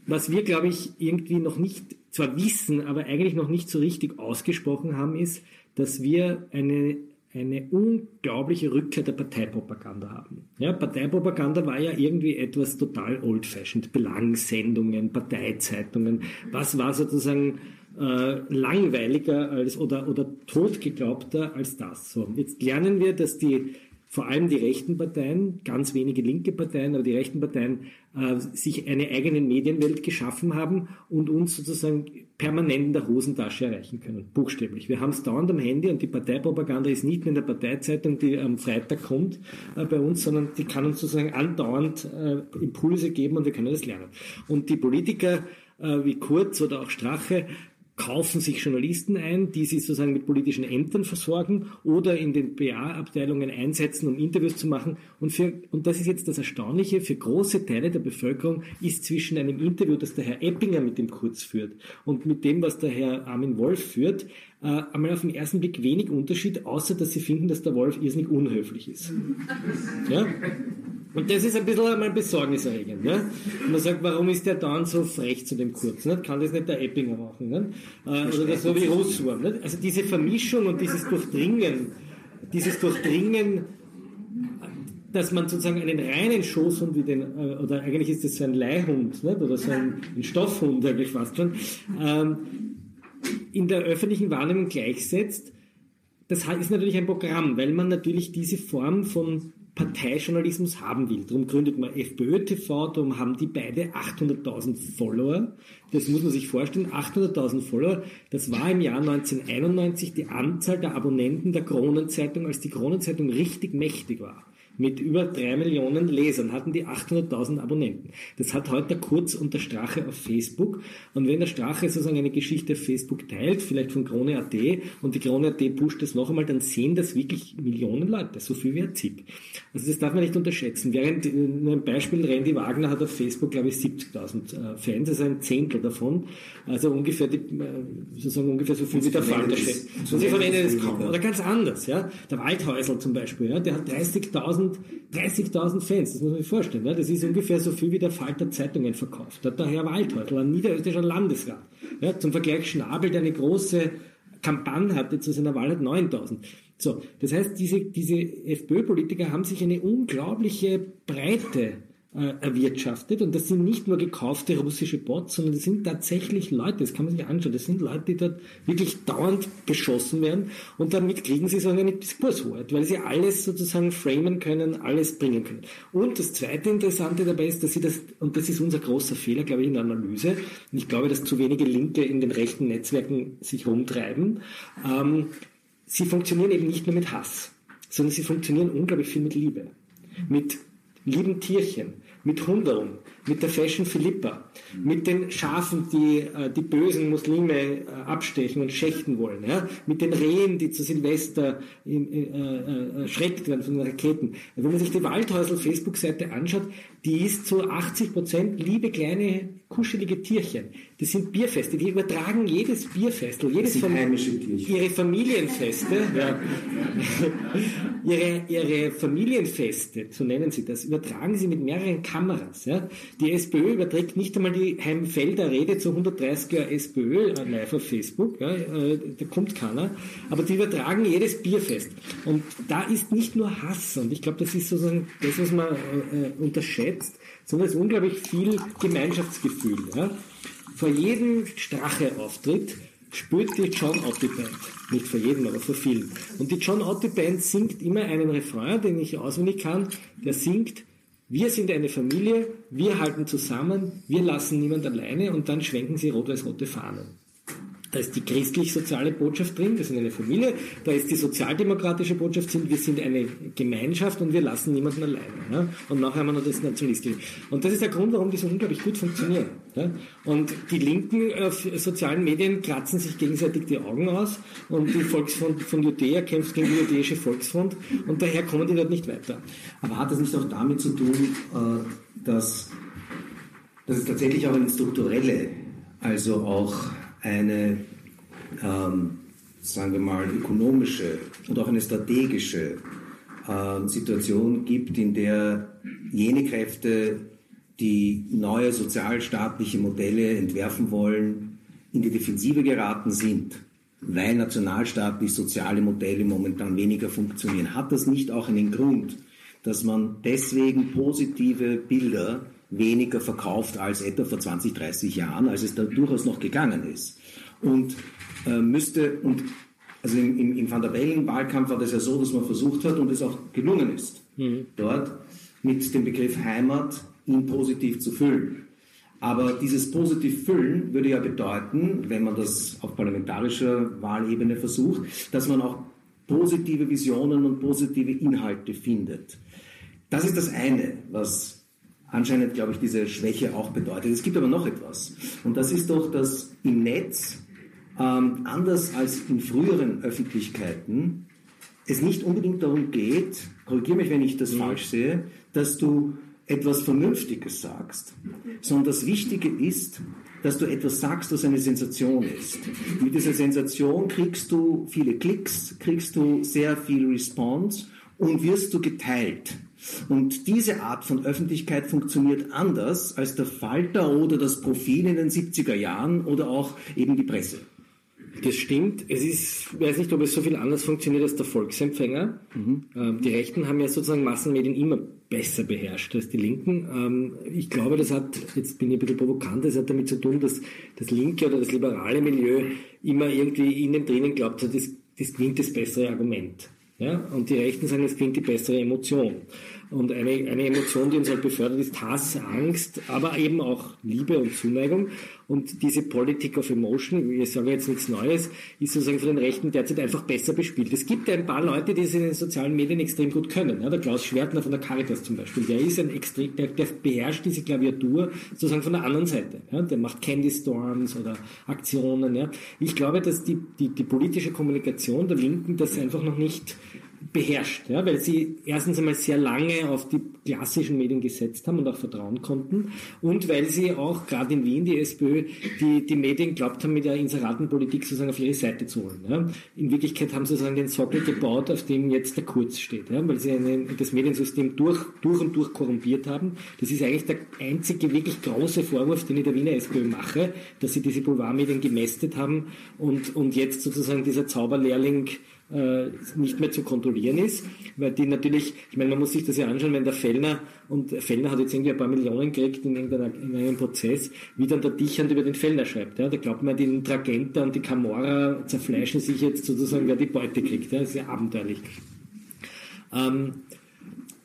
Was wir, glaube ich, irgendwie noch nicht, zwar wissen, aber eigentlich noch nicht so richtig ausgesprochen haben, ist, dass wir eine eine unglaubliche Rückkehr der Parteipropaganda haben. Ja, Parteipropaganda war ja irgendwie etwas total old-fashioned. Belangssendungen, Parteizeitungen. Was war sozusagen äh, langweiliger als oder, oder totgeglaubter als das? So, jetzt lernen wir, dass die vor allem die rechten Parteien, ganz wenige linke Parteien, aber die rechten Parteien äh, sich eine eigene Medienwelt geschaffen haben und uns sozusagen permanent in der Hosentasche erreichen können, buchstäblich. Wir haben es dauernd am Handy und die Parteipropaganda ist nicht nur in der Parteizeitung, die am Freitag kommt äh, bei uns, sondern die kann uns sozusagen andauernd äh, Impulse geben und wir können das lernen. Und die Politiker äh, wie Kurz oder auch Strache kaufen sich Journalisten ein, die sie sozusagen mit politischen Ämtern versorgen oder in den PA-Abteilungen einsetzen, um Interviews zu machen. Und, für, und das ist jetzt das Erstaunliche, für große Teile der Bevölkerung ist zwischen einem Interview, das der Herr Eppinger mit dem Kurz führt und mit dem, was der Herr Armin Wolf führt, äh, einmal auf den ersten Blick wenig Unterschied, außer dass sie finden, dass der Wolf irrsinnig unhöflich ist. Ja? Und das ist ein bisschen einmal besorgniserregend. Ne? Und man sagt, warum ist der dann so frech zu dem Kurz? Ne? Kann das nicht der Eppinger machen? Ne? Äh, oder das so wie Russwurm. Ne? Also diese Vermischung und dieses Durchdringen, dieses Durchdringen, dass man sozusagen einen reinen Schoßhund wie den, äh, oder eigentlich ist das so ein Leihhund, nicht? oder so ein, ein Stoffhund eigentlich fast schon, ähm, in der öffentlichen Wahrnehmung gleichsetzt, das ist natürlich ein Programm, weil man natürlich diese Form von Parteijournalismus haben will. Darum gründet man FPÖ TV, darum haben die beide 800.000 Follower. Das muss man sich vorstellen, 800.000 Follower. Das war im Jahr 1991 die Anzahl der Abonnenten der Kronenzeitung, als die Kronenzeitung richtig mächtig war mit über drei Millionen Lesern hatten die 800.000 Abonnenten. Das hat heute der Kurz und der Strache auf Facebook. Und wenn der Strache sozusagen eine Geschichte auf Facebook teilt, vielleicht von Krone.at, und die Krone.at pusht das noch einmal, dann sehen das wirklich Millionen Leute, so viel wie ein ZIP. Also das darf man nicht unterschätzen. Während, nur ein Beispiel, Randy Wagner hat auf Facebook, glaube ich, 70.000 äh, Fans, also ein Zehntel davon. Also ungefähr, die, äh, sozusagen ungefähr so viel wie der Falterchef. Und sie verwenden das kaum. Oder ganz anders, ja. Der Waldhäusl zum Beispiel, ja, der hat 30.000 30.000 Fans, das muss man sich vorstellen. Ne? Das ist ungefähr so viel wie der Falter Zeitungen verkauft. Da hat der Herr Waldhäusl, ein niederösterreichischer Landesrat. Ja, zum Vergleich Schnabel, der eine große Kampagne hatte zu seiner Wahl, hat 9000. So, das heißt, diese, diese FPÖ-Politiker haben sich eine unglaubliche Breite erwirtschaftet. Und das sind nicht nur gekaufte russische Bots, sondern das sind tatsächlich Leute, das kann man sich anschauen, das sind Leute, die dort wirklich dauernd beschossen werden und damit kriegen sie so eine Diskurshoheit, weil sie alles sozusagen framen können, alles bringen können. Und das zweite Interessante dabei ist, dass sie das, und das ist unser großer Fehler, glaube ich, in der Analyse, und ich glaube, dass zu wenige Linke in den rechten Netzwerken sich rumtreiben, ähm, sie funktionieren eben nicht nur mit Hass, sondern sie funktionieren unglaublich viel mit Liebe. Mit lieben Tierchen, mit Hundeln, mit der Fashion Philippa, mit den Schafen, die äh, die bösen Muslime äh, abstechen und schächten wollen, ja? mit den Rehen, die zu Silvester in, äh, äh, erschreckt werden von den Raketen. Wenn man sich die Waldhäusl Facebook-Seite anschaut, die ist zu 80 Prozent liebe kleine kuschelige Tierchen. Das sind Bierfeste, die übertragen jedes Bierfestel, jedes Fam ihre Familienfeste, ja. ihre, ihre Familienfeste, so nennen sie das, übertragen sie mit mehreren Kameras. Ja. Die SPÖ überträgt nicht einmal die Heimfelder Rede zu 130er SPÖ äh, live auf Facebook, ja, äh, da kommt keiner, aber die übertragen jedes Bierfest. Und da ist nicht nur Hass, und ich glaube, das ist sozusagen das, was man äh, unterschätzt, sondern es ist unglaublich viel Gemeinschaftsgefühl. Ja. Vor jedem Strache-Auftritt spürt die John Otti Band. Nicht vor jedem, aber vor vielen. Und die John Otti Band singt immer einen Refrain, den ich auswendig kann. Der singt, wir sind eine Familie, wir halten zusammen, wir lassen niemand alleine und dann schwenken sie rot-weiß-rote Fahnen. Da ist die christlich-soziale Botschaft drin, wir sind eine Familie. Da ist die sozialdemokratische Botschaft wir sind eine Gemeinschaft und wir lassen niemanden alleine. Ja? Und nachher haben wir noch das Nationalistische. Und das ist der Grund, warum die so unglaublich gut funktionieren. Ja? Und die linken äh, sozialen Medien kratzen sich gegenseitig die Augen aus und die Volksfront von Judäa kämpft gegen die jüdische Volksfront und daher kommen die dort nicht weiter. Aber hat das nicht auch damit zu tun, äh, dass, dass es tatsächlich auch eine strukturelle, also auch eine, ähm, sagen wir mal, ökonomische und auch eine strategische äh, Situation gibt, in der jene Kräfte, die neue sozialstaatliche Modelle entwerfen wollen, in die Defensive geraten sind, weil nationalstaatlich soziale Modelle momentan weniger funktionieren. Hat das nicht auch einen Grund, dass man deswegen positive Bilder weniger verkauft als etwa vor 20, 30 Jahren, als es da durchaus noch gegangen ist. Und äh, müsste, und also im, im, im Van der Bellen-Wahlkampf war das ja so, dass man versucht hat und es auch gelungen ist, mhm. dort mit dem Begriff Heimat ihn positiv zu füllen. Aber dieses positiv füllen würde ja bedeuten, wenn man das auf parlamentarischer Wahlebene versucht, dass man auch positive Visionen und positive Inhalte findet. Das ist das eine, was anscheinend, glaube ich, diese Schwäche auch bedeutet. Es gibt aber noch etwas. Und das ist doch, dass im Netz, ähm, anders als in früheren Öffentlichkeiten, es nicht unbedingt darum geht, korrigiere mich, wenn ich das ja. falsch sehe, dass du etwas Vernünftiges sagst, sondern das Wichtige ist, dass du etwas sagst, was eine Sensation ist. Mit dieser Sensation kriegst du viele Klicks, kriegst du sehr viel Response und wirst du geteilt. Und diese Art von Öffentlichkeit funktioniert anders als der Falter oder das Profil in den 70er Jahren oder auch eben die Presse. Das stimmt. Es ist, ich weiß nicht, ob es so viel anders funktioniert als der Volksempfänger. Mhm. Ähm, die Rechten haben ja sozusagen Massenmedien immer besser beherrscht als die Linken. Ähm, ich glaube, das hat, jetzt bin ich ein bisschen provokant, das hat damit zu tun, dass das linke oder das liberale Milieu immer irgendwie in den drinnen glaubt hat, das, das gewinnt das bessere Argument. Ja? Und die Rechten sagen, es gewinnt die bessere Emotion. Und eine, eine Emotion, die uns halt befördert, ist Hass, Angst, aber eben auch Liebe und Zuneigung. Und diese Politik of Emotion, ich sage jetzt nichts Neues, ist sozusagen von den Rechten derzeit einfach besser bespielt. Es gibt ein paar Leute, die es in den sozialen Medien extrem gut können. Ja, der Klaus Schwertner von der Caritas zum Beispiel, der ist ein extrem, der, der beherrscht diese Klaviatur sozusagen von der anderen Seite. Ja, der macht Candy Storms oder Aktionen. Ja. Ich glaube, dass die, die, die politische Kommunikation der Linken das einfach noch nicht beherrscht, ja, weil sie erstens einmal sehr lange auf die klassischen Medien gesetzt haben und auch vertrauen konnten und weil sie auch gerade in Wien die SPÖ die, die Medien glaubt haben, mit der Inseratenpolitik sozusagen auf ihre Seite zu holen. Ja. In Wirklichkeit haben sie sozusagen den Sockel gebaut, auf dem jetzt der Kurz steht, ja, weil sie eine, das Mediensystem durch, durch und durch korrumpiert haben. Das ist eigentlich der einzige wirklich große Vorwurf, den ich der Wiener SPÖ mache, dass sie diese Boulevardmedien gemästet haben und, und jetzt sozusagen dieser Zauberlehrling nicht mehr zu kontrollieren ist, weil die natürlich, ich meine, man muss sich das ja anschauen, wenn der Fellner, und Fellner hat jetzt irgendwie ein paar Millionen gekriegt in, in einem Prozess, wie dann der Dichand über den Fellner schreibt. Ja? Da glaubt man, die Tragenta und die Camorra zerfleischen sich jetzt sozusagen, wer die Beute kriegt. Ja? Das ist ja abenteuerlich. Ähm,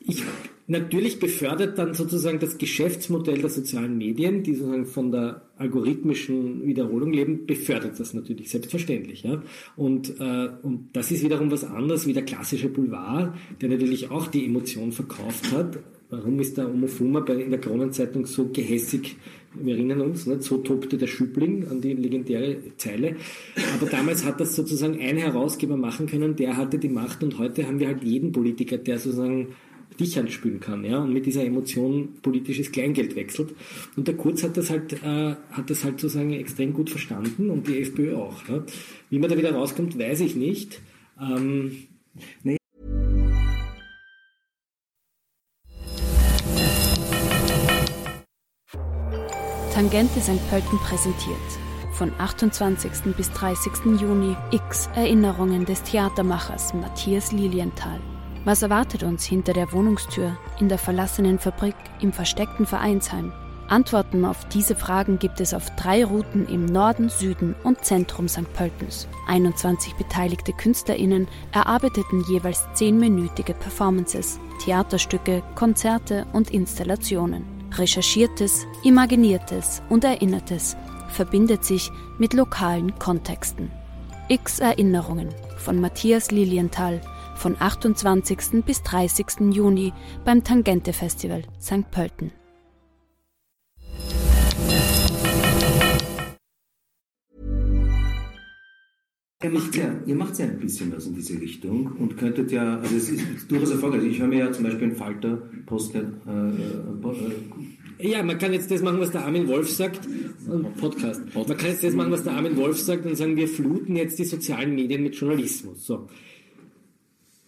ich Natürlich befördert dann sozusagen das Geschäftsmodell der sozialen Medien, die sozusagen von der algorithmischen Wiederholung leben, befördert das natürlich, selbstverständlich. Ja? Und, äh, und das ist wiederum was anderes wie der klassische Boulevard, der natürlich auch die Emotion verkauft hat. Warum ist der Omofuma bei, in der Kronenzeitung so gehässig? Wir erinnern uns, nicht? so tobte der Schübling an die legendäre Zeile. Aber damals hat das sozusagen ein Herausgeber machen können, der hatte die Macht und heute haben wir halt jeden Politiker, der sozusagen dich anspülen kann, ja, und mit dieser Emotion politisches Kleingeld wechselt. Und der Kurz hat das halt, äh, hat das halt sozusagen extrem gut verstanden und die FPÖ auch. Ja. Wie man da wieder rauskommt, weiß ich nicht. Ähm, nee. Tangente St. Pölten präsentiert. Von 28. bis 30. Juni X Erinnerungen des Theatermachers Matthias Lilienthal. Was erwartet uns hinter der Wohnungstür, in der verlassenen Fabrik, im versteckten Vereinsheim? Antworten auf diese Fragen gibt es auf drei Routen im Norden, Süden und Zentrum St. Pöltens. 21 beteiligte KünstlerInnen erarbeiteten jeweils zehnminütige Performances, Theaterstücke, Konzerte und Installationen. Recherchiertes, Imaginiertes und Erinnertes verbindet sich mit lokalen Kontexten. X Erinnerungen von Matthias Lilienthal von 28. bis 30. Juni beim Tangente Festival St. Pölten. Ihr macht, ja, ihr macht ja ein bisschen was in diese Richtung und könntet ja, also es ist durchaus erfolgreich. Ich höre mir ja zum Beispiel einen Falter Post, äh, äh, ja, man kann jetzt das machen, was der Armin Wolf sagt. Podcast. Man kann jetzt das machen, was der Armin Wolf sagt und sagen, wir fluten jetzt die sozialen Medien mit Journalismus. So.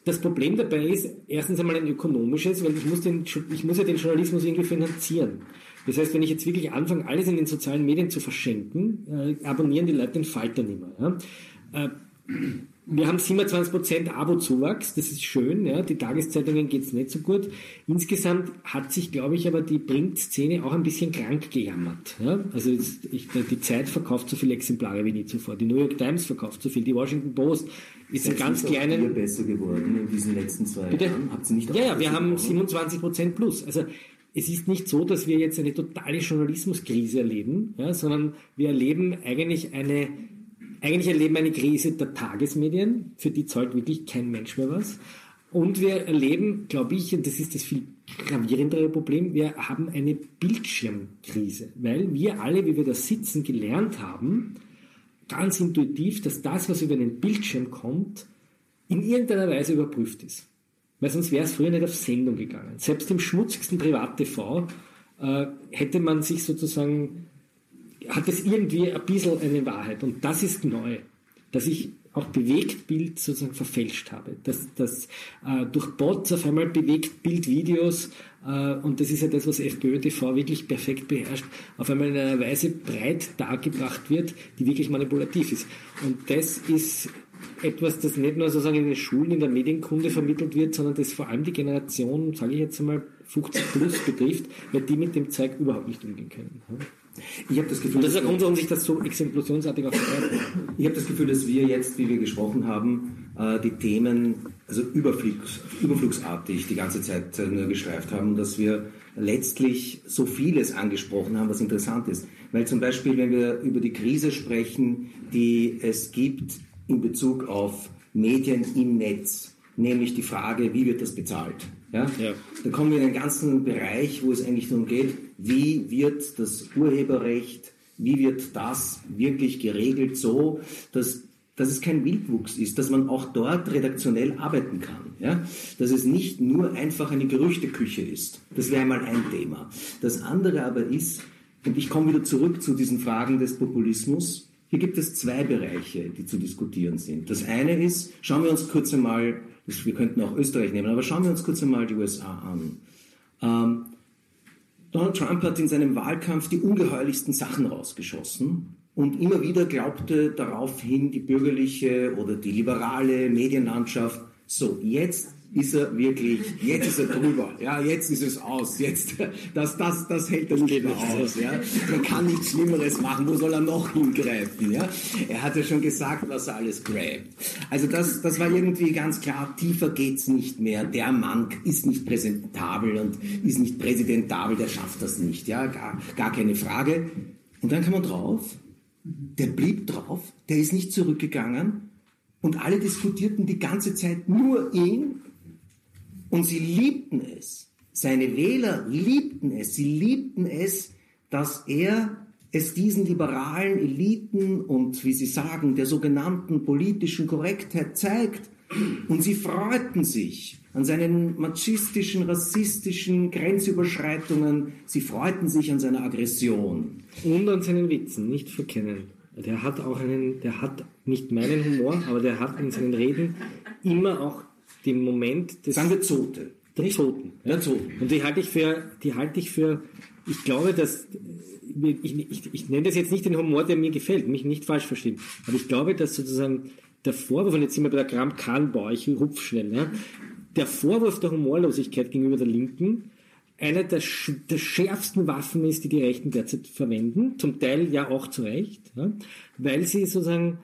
Das Problem dabei ist erstens einmal ein ökonomisches, weil ich muss, den, ich muss ja den Journalismus irgendwie finanzieren. Das heißt, wenn ich jetzt wirklich anfange, alles in den sozialen Medien zu verschenken, äh, abonnieren die Leute den Falter nicht mehr. Ja? Äh, wir haben 27% Abo-Zuwachs, das ist schön, ja. die Tageszeitungen geht es nicht so gut. Insgesamt hat sich, glaube ich, aber die Print-Szene auch ein bisschen krank gejammert. Ja. Also ich, die Zeit verkauft so viele Exemplare wie nie zuvor, die New York Times verkauft so viel, die Washington Post ist ein ganz kleinen... besser geworden in diesen letzten zwei Bitte? Jahren? Habt ihr nicht ja, ja, wir haben 27% plus. Also es ist nicht so, dass wir jetzt eine totale Journalismuskrise erleben, ja, sondern wir erleben eigentlich eine eigentlich erleben wir eine Krise der Tagesmedien, für die zahlt wirklich kein Mensch mehr was. Und wir erleben, glaube ich, und das ist das viel gravierendere Problem, wir haben eine Bildschirmkrise, weil wir alle, wie wir da sitzen, gelernt haben, ganz intuitiv, dass das, was über den Bildschirm kommt, in irgendeiner Weise überprüft ist. Weil sonst wäre es früher nicht auf Sendung gegangen. Selbst im schmutzigsten Privat-TV äh, hätte man sich sozusagen hat es irgendwie ein bisschen eine Wahrheit. Und das ist neu, dass ich auch Bewegtbild sozusagen verfälscht habe. Dass, dass äh, durch Bots auf einmal Bewegtbildvideos, äh, und das ist ja das, was FPÖ TV wirklich perfekt beherrscht, auf einmal in einer Weise breit dargebracht wird, die wirklich manipulativ ist. Und das ist etwas, das nicht nur sozusagen in den Schulen, in der Medienkunde vermittelt wird, sondern das vor allem die Generation, sage ich jetzt einmal, 50 plus betrifft, weil die mit dem Zeug überhaupt nicht umgehen können. Ich habe das Gefühl, und das ist der Grund, warum sich das so explosionsartig aufgehört Ich habe das Gefühl, dass wir jetzt, wie wir gesprochen haben, äh, die Themen also überflugs, überflugsartig die ganze Zeit äh, nur geschreift haben, dass wir letztlich so vieles angesprochen haben, was interessant ist. Weil zum Beispiel, wenn wir über die Krise sprechen, die es gibt in Bezug auf Medien im Netz, nämlich die Frage, wie wird das bezahlt? Ja? ja? Da kommen wir in einen ganzen Bereich, wo es eigentlich darum geht, wie wird das Urheberrecht, wie wird das wirklich geregelt so, dass, dass es kein Wildwuchs ist, dass man auch dort redaktionell arbeiten kann. Ja? Dass es nicht nur einfach eine Gerüchteküche ist. Das wäre einmal ein Thema. Das andere aber ist, und ich komme wieder zurück zu diesen Fragen des Populismus, hier gibt es zwei Bereiche, die zu diskutieren sind. Das eine ist, schauen wir uns kurz einmal, wir könnten auch Österreich nehmen, aber schauen wir uns kurz einmal die USA an. Ähm, Donald Trump hat in seinem Wahlkampf die ungeheuerlichsten Sachen rausgeschossen und immer wieder glaubte daraufhin die bürgerliche oder die liberale Medienlandschaft, so jetzt ist er wirklich, jetzt ist er drüber, ja, jetzt ist es aus, jetzt, das, das, das hält er nicht mehr aus, ja. Man kann nichts Schlimmeres machen, wo soll er noch hingreifen, ja. Er hat ja schon gesagt, was er alles grabt. Also das, das war irgendwie ganz klar, tiefer geht's nicht mehr. Der Mann ist nicht präsentabel und ist nicht präsidentabel, der schafft das nicht, ja, gar, gar keine Frage. Und dann kam man drauf, der blieb drauf, der ist nicht zurückgegangen und alle diskutierten die ganze Zeit nur ihn und sie liebten es. Seine Wähler liebten es. Sie liebten es, dass er es diesen liberalen Eliten und, wie Sie sagen, der sogenannten politischen Korrektheit zeigt. Und sie freuten sich. an seinen machistischen, rassistischen Grenzüberschreitungen. Sie freuten sich an seiner Aggression. Und an seinen Witzen, nicht verkennen. Der hat auch einen, der hat nicht meinen Humor, aber der hat in seinen Reden immer auch den Moment des. Sagen wir Zote. Der Zoten. Der Zoten. Und die halte ich für, die halte ich für, ich glaube, dass, ich, ich, ich nenne das jetzt nicht den Humor, der mir gefällt, mich nicht falsch verstehen. Aber ich glaube, dass sozusagen der Vorwurf, und jetzt sind wir bei der Gramm Kahnbau, ich rupf schnell, ja, der Vorwurf der Humorlosigkeit gegenüber der Linken eine der, der schärfsten Waffen ist, die die Rechten derzeit verwenden, zum Teil ja auch zu Recht, ja, weil sie sozusagen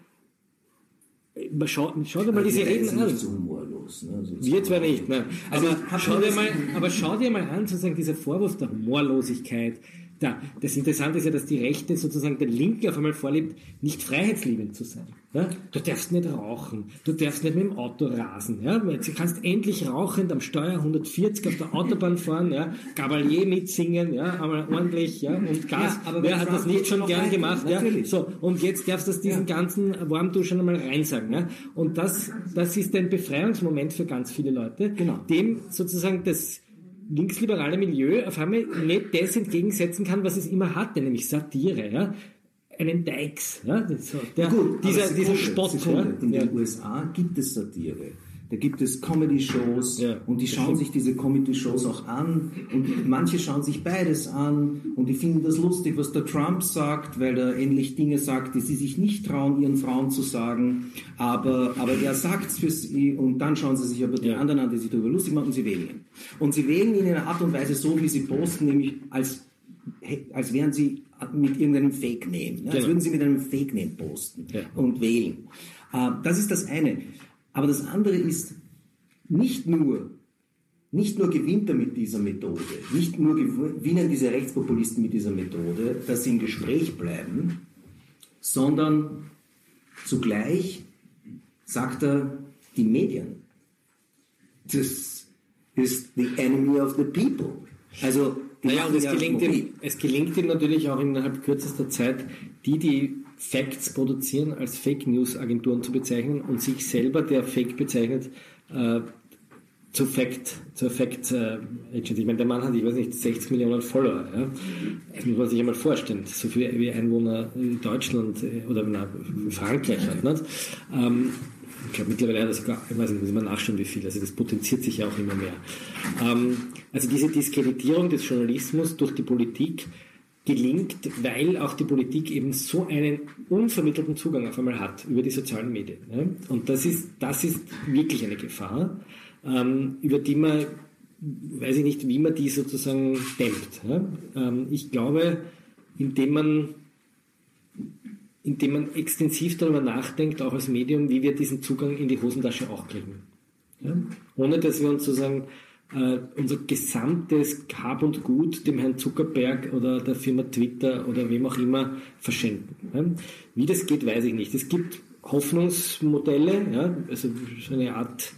Schau, schau dir mal diese Reden an. So humorlos, ne? so Wir zwar nicht, ne? Also aber, schau dir mal, aber schau dir mal an, sozusagen dieser Vorwurf der Humorlosigkeit, da, das Interessante ist ja, dass die Rechte sozusagen der Linke auf einmal vorlebt, nicht freiheitsliebend zu sein. Ja? Du darfst nicht rauchen, du darfst nicht mit dem Auto rasen. Ja? Du kannst endlich rauchend am Steuer 140 auf der Autobahn fahren, ja? Gabalier mitsingen, ja? aber ordentlich ja? und Gas. Ja, aber Wer hat das nicht schon gern gemacht? Ja? So, und jetzt darfst du diesen ja. ganzen Warmduschen einmal reinsagen. Ja? Und das, das ist ein Befreiungsmoment für ganz viele Leute, genau. dem sozusagen das linksliberale Milieu auf einmal nicht das entgegensetzen kann, was es immer hatte, nämlich Satire. Ja? Einen Dykes. Ja? So, der, Gut, dieser, dieser Spott. Ja? In den USA gibt es Satire. Da gibt es Comedy-Shows ja, und die schauen sich diese Comedy-Shows auch an und manche schauen sich beides an und die finden das lustig, was der Trump sagt, weil er ähnlich Dinge sagt, die sie sich nicht trauen, ihren Frauen zu sagen, aber, aber er sagt es für sie und dann schauen sie sich aber die ja. anderen an, die sich darüber lustig machen und sie wählen ihn. Und sie wählen ihn in einer Art und Weise so, wie sie posten, nämlich als, als wären sie mit irgendeinem Fake-Name, ne? als genau. würden sie mit einem Fake-Name posten ja. und wählen. Äh, das ist das eine. Aber das andere ist, nicht nur, nicht nur gewinnt er mit dieser Methode, nicht nur gewinnen diese Rechtspopulisten mit dieser Methode, dass sie im Gespräch bleiben, sondern zugleich sagt er, die Medien, das ist the enemy of the people. Also, naja, und es gelingt, ihm, es gelingt ihm natürlich auch innerhalb kürzester Zeit, die, die Facts produzieren, als Fake News Agenturen zu bezeichnen und sich selber, der Fake bezeichnet, äh, zu Fact, zur Fact äh, Agent. Ich meine, der Mann hat, ich weiß nicht, 60 Millionen Follower. Ja? Das muss man sich einmal vorstellen. So viele wie Einwohner in Deutschland äh, oder na, Frankreich hat. Nicht? Ähm, ich glaube, mittlerweile hat er sogar, ich weiß nicht, muss man nachschauen, wie viel. Also das potenziert sich ja auch immer mehr. Ähm, also diese Diskreditierung des Journalismus durch die Politik gelingt, weil auch die Politik eben so einen unvermittelten Zugang auf einmal hat über die sozialen Medien. Ja? Und das ist, das ist wirklich eine Gefahr, ähm, über die man, weiß ich nicht, wie man die sozusagen dämmt. Ja? Ähm, ich glaube, indem man indem man extensiv darüber nachdenkt, auch als Medium, wie wir diesen Zugang in die Hosentasche auch kriegen. Ja? Ohne dass wir uns sozusagen äh, unser gesamtes Hab und Gut dem Herrn Zuckerberg oder der Firma Twitter oder wem auch immer verschenken. Ja? Wie das geht, weiß ich nicht. Es gibt Hoffnungsmodelle, ja? also so eine Art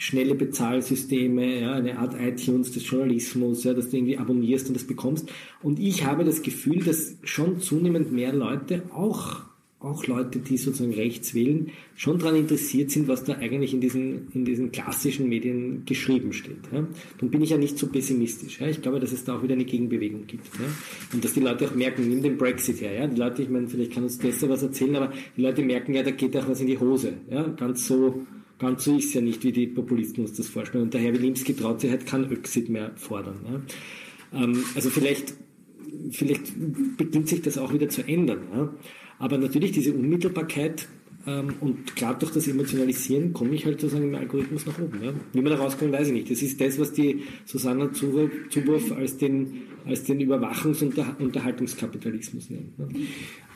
schnelle Bezahlsysteme, ja, eine Art iTunes des Journalismus, ja, dass du irgendwie abonnierst und das bekommst. Und ich habe das Gefühl, dass schon zunehmend mehr Leute auch auch Leute, die sozusagen rechts wählen, schon daran interessiert sind, was da eigentlich in diesen, in diesen klassischen Medien geschrieben steht. Ja. Dann bin ich ja nicht so pessimistisch. Ja. Ich glaube, dass es da auch wieder eine Gegenbewegung gibt. Ja. Und dass die Leute auch merken, nimm den Brexit her. Ja. Die Leute, ich meine, vielleicht kann uns besser was erzählen, aber die Leute merken ja, da geht auch was in die Hose. Ja. Ganz so, ganz so ist es ja nicht, wie die Populisten uns das vorstellen. Und der Herr Wilimski traut sich halt kein Öxit mehr fordern. Ja. Ähm, also vielleicht, vielleicht beginnt sich das auch wieder zu ändern. Ja. Aber natürlich diese Unmittelbarkeit und gerade durch das Emotionalisieren komme ich halt sozusagen im Algorithmus nach oben. Ja? Wie man da rauskommt, weiß ich nicht. Das ist das, was die Susanna Zuboff als den, als den Überwachungs- und Unterhaltungskapitalismus nennt. Ne?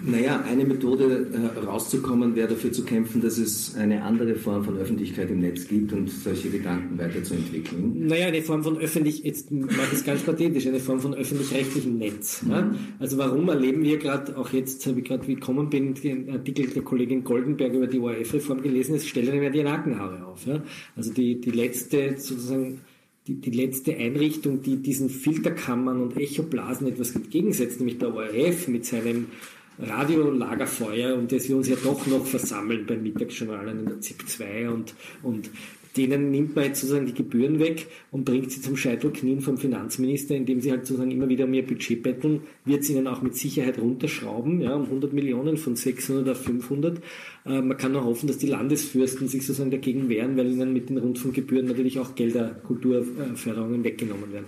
Naja, eine Methode äh, rauszukommen wäre dafür zu kämpfen, dass es eine andere Form von Öffentlichkeit im Netz gibt und solche Gedanken weiterzuentwickeln. Naja, eine Form von öffentlich, jetzt mache ich es ganz pathetisch, eine Form von öffentlich-rechtlichem Netz. Ja? Also warum erleben wir gerade, auch jetzt habe ich gerade gekommen bin, den Artikel der Kollegin Goldenberg über die ORF-Reform gelesen, es stellt einem ja die Nackenhaare auf. Ja? Also die, die letzte sozusagen die, die letzte Einrichtung, die diesen Filterkammern und Echoblasen etwas entgegensetzt, nämlich der ORF mit seinem Radiolagerfeuer und dass wir uns ja doch noch versammeln beim Mittagsjournal in der ZIP 2 und, und denen nimmt man jetzt sozusagen die Gebühren weg und bringt sie zum Scheitelknien vom Finanzminister, indem sie halt sozusagen immer wieder um ihr Budget betteln, wird sie ihnen auch mit Sicherheit runterschrauben, ja, um 100 Millionen von 600 auf 500. Äh, man kann nur hoffen, dass die Landesfürsten sich sozusagen dagegen wehren, weil ihnen mit den Rundfunkgebühren natürlich auch Gelder, Kulturförderungen weggenommen werden.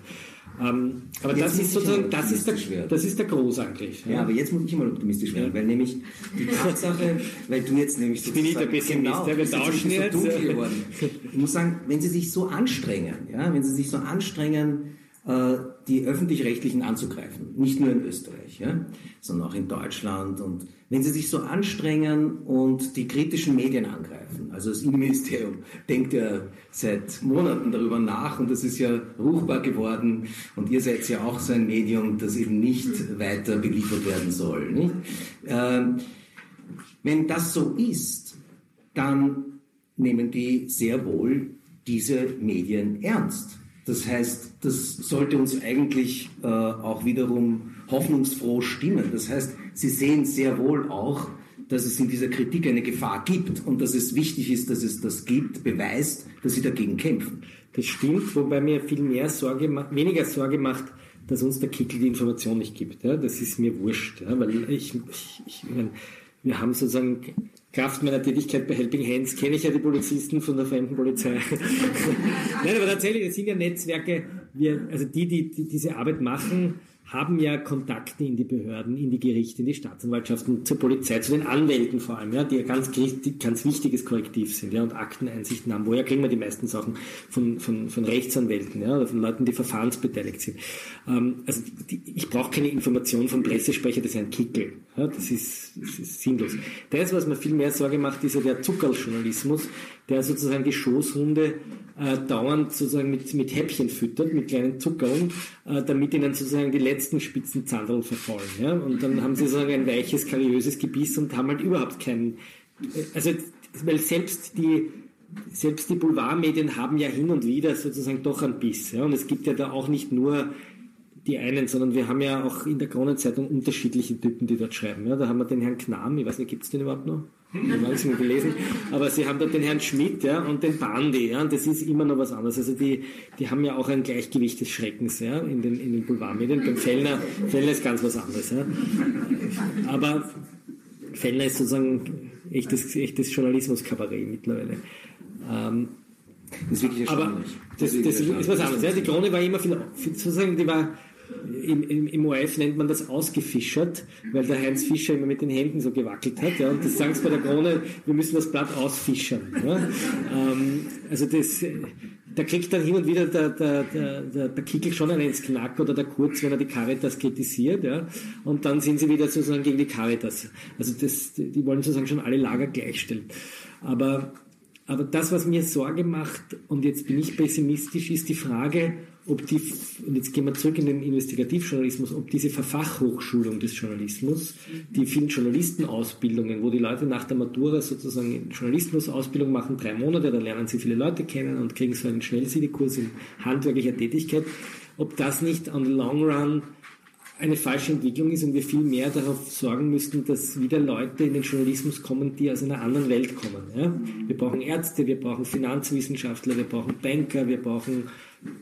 Ähm, aber das ist sozusagen, das ist, der, das ist der Großangriff. Ja. ja, aber jetzt muss ich mal optimistisch werden, ja. weil nämlich die Tatsache, weil du jetzt nämlich so. Ich bin nicht der Pessimist, genau, wir tauschen jetzt. So dunkel geworden. Ich muss sagen, wenn sie sich so anstrengen, ja, wenn sie sich so anstrengen, die öffentlich-rechtlichen anzugreifen, nicht nur in Österreich, ja, sondern auch in Deutschland und wenn sie sich so anstrengen und die kritischen Medien angreifen, also das Innenministerium denkt ja seit Monaten darüber nach und das ist ja ruchbar geworden und ihr seid ja auch so ein Medium, das eben nicht weiter beliefert werden soll. Nicht? Ähm, wenn das so ist, dann nehmen die sehr wohl diese Medien ernst. Das heißt, das sollte uns eigentlich äh, auch wiederum hoffnungsfroh stimmen. Das heißt, sie sehen sehr wohl auch, dass es in dieser Kritik eine Gefahr gibt und dass es wichtig ist, dass es das gibt, beweist, dass sie dagegen kämpfen. Das stimmt, wobei mir viel mehr Sorge, weniger Sorge macht, dass uns der Kickel die Information nicht gibt. Ja? Das ist mir wurscht, ja? weil ich, ich, ich meine, wir haben sozusagen Kraft meiner Tätigkeit bei Helping Hands kenne ich ja die Polizisten von der Fremdenpolizei. Nein, aber tatsächlich, es sind ja Netzwerke, wir, also die, die, die diese Arbeit machen, haben ja Kontakte in die Behörden, in die Gerichte, in die Staatsanwaltschaften, zur Polizei, zu den Anwälten vor allem, ja, die ja ganz, ganz wichtiges Korrektiv sind, ja, und Akteneinsichten haben. Woher kriegen wir die meisten Sachen? Von, von, von Rechtsanwälten, ja, oder von Leuten, die verfahrensbeteiligt sind. Ähm, also, die, ich brauche keine Information vom Pressesprecher des Herrn Kickel. Ja, das, ist, das ist sinnlos. Das, was mir viel mehr Sorge macht, ist ja der Zuckerljournalismus, der sozusagen die Schoßhunde äh, dauernd sozusagen mit, mit Häppchen füttert, mit kleinen Zuckerln, äh, damit ihnen sozusagen die letzten spitzen Zandeln verfallen. Ja? Und dann haben sie sozusagen ein weiches, kariöses Gebiss und haben halt überhaupt keinen, also, weil selbst die, selbst die Boulevardmedien haben ja hin und wieder sozusagen doch einen Biss. Ja? Und es gibt ja da auch nicht nur die einen, sondern wir haben ja auch in der Kronenzeitung unterschiedliche Typen, die dort schreiben. Ja, da haben wir den Herrn Knam, ich weiß nicht, gibt es den überhaupt noch? Ich habe es mal gelesen. Aber sie haben dort den Herrn Schmidt ja, und den Bandi. Ja, und das ist immer noch was anderes. Also die, die haben ja auch ein Gleichgewicht des Schreckens ja, in den, in den Boulevardmedien. Beim Fellner, Fellner ist ganz was anderes. Ja. Aber Fellner ist sozusagen echtes, echtes Journalismus-Kabarett mittlerweile. Ähm, das ist wirklich erstaunlich. Aber das, das, das ist was anderes. Ja. Die Krone war immer viel, sozusagen, die war im, im, im ORF nennt man das ausgefischert, weil der Heinz Fischer immer mit den Händen so gewackelt hat. Ja, und das sagen sie bei der Krone, wir müssen das Blatt ausfischern. Ja. Ähm, also das, da kriegt dann hin und wieder der, der, der, der Kickel schon einen ins Knack oder der Kurz, wenn er die Caritas kritisiert. Ja, und dann sind sie wieder sozusagen gegen die Caritas. Also das, die wollen sozusagen schon alle Lager gleichstellen. Aber, aber das, was mir Sorge macht, und jetzt bin ich pessimistisch, ist die Frage, ob die, und jetzt gehen wir zurück in den Investigativjournalismus, ob diese Verfachhochschulung des Journalismus, die vielen Journalistenausbildungen, wo die Leute nach der Matura sozusagen Journalismusausbildung machen, drei Monate, dann lernen sie viele Leute kennen und kriegen so einen Schnellsiedekurs in handwerklicher Tätigkeit, ob das nicht on the long run eine falsche Entwicklung ist und wir viel mehr darauf sorgen müssten, dass wieder Leute in den Journalismus kommen, die aus einer anderen Welt kommen. Ja? Wir brauchen Ärzte, wir brauchen Finanzwissenschaftler, wir brauchen Banker, wir brauchen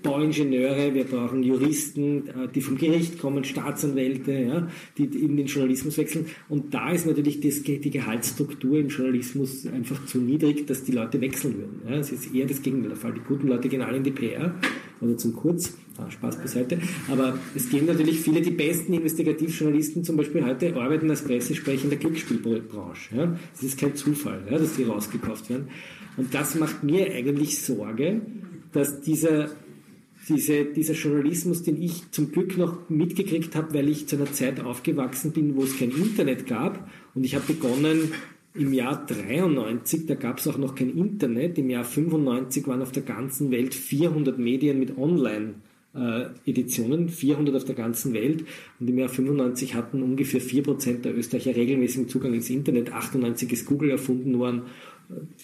Bauingenieure, wir brauchen Juristen, äh, die vom Gericht kommen, Staatsanwälte, ja, die in den Journalismus wechseln. Und da ist natürlich die Gehaltsstruktur im Journalismus einfach zu niedrig, dass die Leute wechseln würden. Ja, es ist eher das Gegenteil der Fall. Die guten Leute gehen alle in die PR oder zum Kurz. Ah, Spaß beiseite. Aber es gehen natürlich viele, die besten Investigativjournalisten zum Beispiel heute arbeiten als Pressesprecher in der Glücksspielbranche. Ja. Das ist kein Zufall, ja, dass die rausgekauft werden. Und das macht mir eigentlich Sorge, dass dieser diese, dieser Journalismus, den ich zum Glück noch mitgekriegt habe, weil ich zu einer Zeit aufgewachsen bin, wo es kein Internet gab. Und ich habe begonnen im Jahr 93, da gab es auch noch kein Internet. Im Jahr 95 waren auf der ganzen Welt 400 Medien mit Online. Äh, Editionen, 400 auf der ganzen Welt. Und im Jahr 95 hatten ungefähr 4% der Österreicher regelmäßigen Zugang ins Internet. 98 ist Google erfunden worden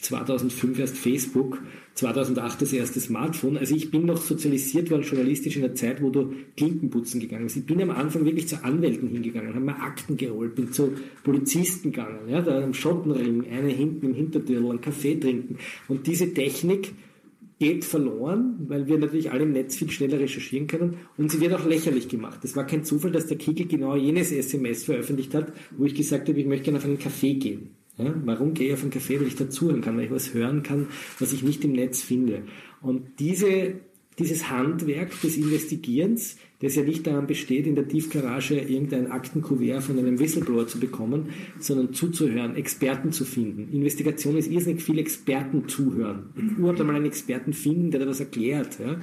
2005 erst Facebook, 2008 das erste Smartphone. Also ich bin noch sozialisiert worden journalistisch in der Zeit, wo du Klinkenputzen gegangen bist. Ich bin am Anfang wirklich zu Anwälten hingegangen, habe mir Akten geholt, bin zu Polizisten gegangen, ja, da am Schottenring, eine hinten im Hintertürl, einen Kaffee trinken. Und diese Technik geht verloren, weil wir natürlich alle im Netz viel schneller recherchieren können und sie wird auch lächerlich gemacht. Es war kein Zufall, dass der Kickel genau jenes SMS veröffentlicht hat, wo ich gesagt habe, ich möchte gerne auf einen Café gehen. Ja, warum gehe ich auf einen Café? Weil ich dazuhören kann, weil ich was hören kann, was ich nicht im Netz finde. Und diese, dieses Handwerk des Investigierens, das ja nicht daran besteht, in der Tiefgarage irgendein Aktenkuvert von einem Whistleblower zu bekommen, sondern zuzuhören, Experten zu finden. Investigation ist irrsinnig viel Experten zuhören. Überhaupt einmal einen Experten finden, der dir das erklärt. Ja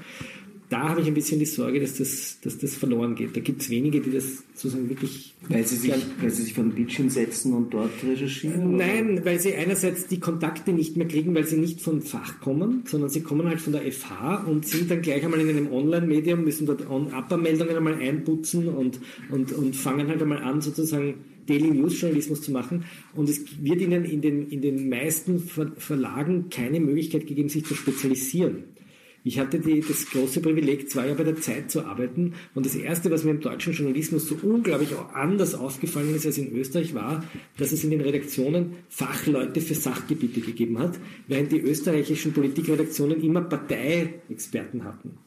da habe ich ein bisschen die Sorge, dass das, dass das verloren geht. Da gibt es wenige, die das sozusagen wirklich. Weil sie, sich, weil sie sich vor den Bildschirm setzen und dort recherchieren? Nein, weil sie einerseits die Kontakte nicht mehr kriegen, weil sie nicht vom Fach kommen, sondern sie kommen halt von der FH und sind dann gleich einmal in einem Online-Medium, müssen dort On-Upper-Meldungen einmal einputzen und, und, und fangen halt einmal an, sozusagen Daily News Journalismus zu machen. Und es wird ihnen in den, in den meisten Verlagen keine Möglichkeit gegeben, sich zu spezialisieren. Ich hatte die, das große Privileg, zwei Jahre bei der Zeit zu arbeiten. Und das Erste, was mir im deutschen Journalismus so unglaublich anders aufgefallen ist als in Österreich, war, dass es in den Redaktionen Fachleute für Sachgebiete gegeben hat, während die österreichischen Politikredaktionen immer Parteiexperten hatten.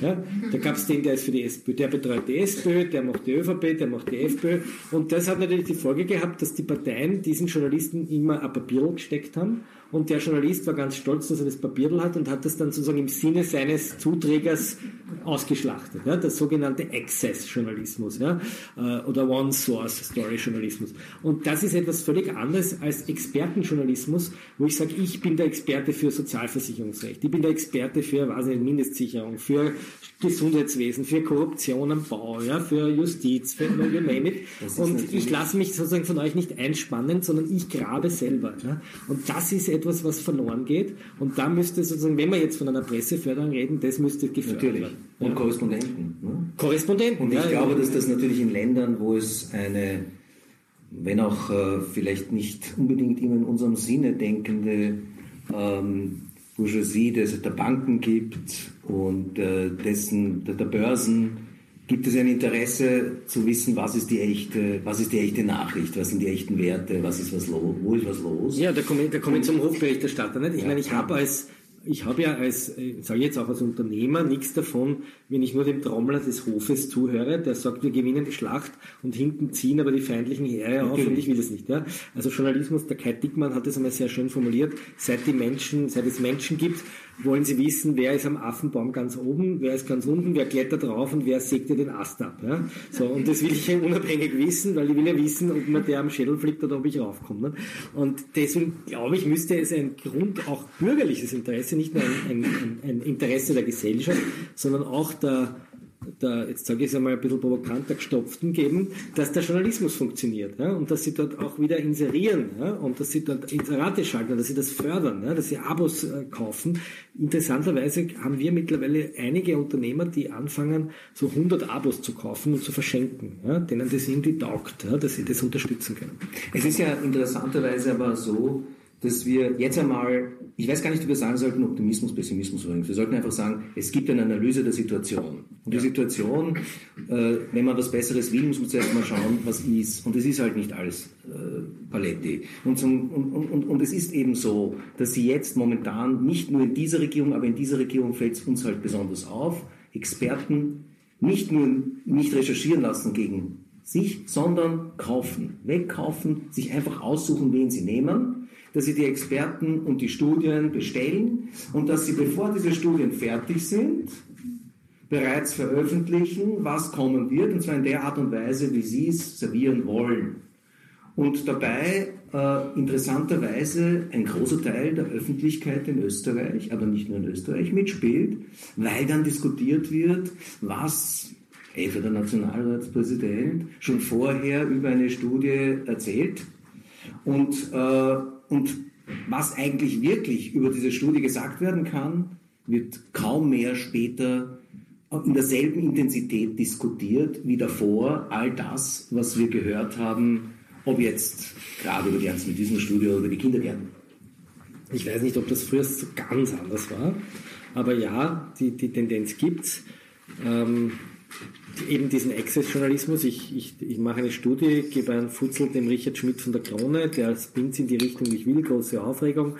Ja, da gab es den, der ist für die SPÖ, der betreut die SPÖ, der macht die ÖVP, der macht die FPÖ. Und das hat natürlich die Folge gehabt, dass die Parteien diesen Journalisten immer ein Papier gesteckt haben und der Journalist war ganz stolz, dass er das Papierl hat und hat das dann sozusagen im Sinne seines Zuträgers ausgeschlachtet. Ja, der sogenannte Access-Journalismus ja, äh, oder One-Source-Story-Journalismus. Und das ist etwas völlig anderes als Expertenjournalismus, wo ich sage, ich bin der Experte für Sozialversicherungsrecht, ich bin der Experte für weiß nicht, Mindestsicherung, für Gesundheitswesen, für Korruption am Bau, ja, für Justiz, für you name it. Und ich lasse mich sozusagen von euch nicht einspannen, sondern ich grabe selber. Ja. Und das ist etwas, was verloren geht. Und da müsste sozusagen, wenn wir jetzt von einer Presseförderung reden, das müsste gefördert natürlich. werden. Und ja. Korrespondenten. Ne? Korrespondenten. Und ich ja, glaube, dass das natürlich in Ländern, wo es eine, wenn auch äh, vielleicht nicht unbedingt immer in unserem Sinne denkende ähm, Bourgeoisie der Banken gibt und äh, dessen, der, der Börsen, gibt es ein Interesse zu wissen, was ist die echte, was ist die echte Nachricht, was sind die echten Werte, was ist was los, wo ist was los? Ja, da komme ich, da komme ich zum Hofberichterstatter. Nicht? Ich ja, meine, ich habe als ich habe ja als, äh, sage jetzt auch als Unternehmer, nichts davon, wenn ich nur dem Trommler des Hofes zuhöre, der sagt, wir gewinnen die Schlacht und hinten ziehen aber die feindlichen Heere auf und ich will das nicht. Ja? Also Journalismus, der Kai Dickmann hat das einmal sehr schön formuliert, seit die Menschen, seit es Menschen gibt, wollen sie wissen, wer ist am Affenbaum ganz oben, wer ist ganz unten, wer klettert drauf und wer sägt dir den Ast ab. Ja? So, und das will ich ja unabhängig wissen, weil ich will ja wissen, ob mir der am Schädel fliegt oder ob ich raufkomme. Ne? Und deswegen glaube ich, müsste es ein Grund, auch bürgerliches Interesse, nicht nur ein, ein, ein Interesse der Gesellschaft, sondern auch der, der, jetzt sage ich es einmal ein bisschen provokanter Gestopften geben, dass der Journalismus funktioniert ja, und dass sie dort auch wieder inserieren ja, und dass sie dort Inserate schalten, dass sie das fördern, ja, dass sie Abos äh, kaufen. Interessanterweise haben wir mittlerweile einige Unternehmer, die anfangen, so 100 Abos zu kaufen und zu verschenken, ja, denen das irgendwie taugt, ja, dass sie das unterstützen können. Es ist ja interessanterweise aber so, dass wir jetzt einmal, ich weiß gar nicht, ob wir sagen sollten, Optimismus, Pessimismus übrigens. Wir sollten einfach sagen, es gibt eine Analyse der Situation. Und die Situation, äh, wenn man was Besseres will, muss man zuerst mal schauen, was ist. Und es ist halt nicht alles äh, Paletti. Und, zum, und, und, und es ist eben so, dass sie jetzt momentan nicht nur in dieser Regierung, aber in dieser Regierung fällt es uns halt besonders auf, Experten nicht nur nicht recherchieren lassen gegen sich, sondern kaufen, wegkaufen, sich einfach aussuchen, wen sie nehmen dass sie die Experten und die Studien bestellen und dass sie, bevor diese Studien fertig sind, bereits veröffentlichen, was kommen wird, und zwar in der Art und Weise, wie sie es servieren wollen. Und dabei äh, interessanterweise ein großer Teil der Öffentlichkeit in Österreich, aber nicht nur in Österreich, mitspielt, weil dann diskutiert wird, was etwa der Nationalratspräsident schon vorher über eine Studie erzählt und äh, und was eigentlich wirklich über diese Studie gesagt werden kann, wird kaum mehr später in derselben Intensität diskutiert wie davor. All das, was wir gehört haben, ob jetzt gerade über die Antisemitismusstudie oder über die Kindergärten. Ich weiß nicht, ob das früher so ganz anders war, aber ja, die, die Tendenz gibt's. Ähm, eben diesen Access-Journalismus. Ich, ich, ich mache eine Studie, gebe einen Futzel dem Richard Schmidt von der Krone, der spinnt in die Richtung, ich will, große Aufregung.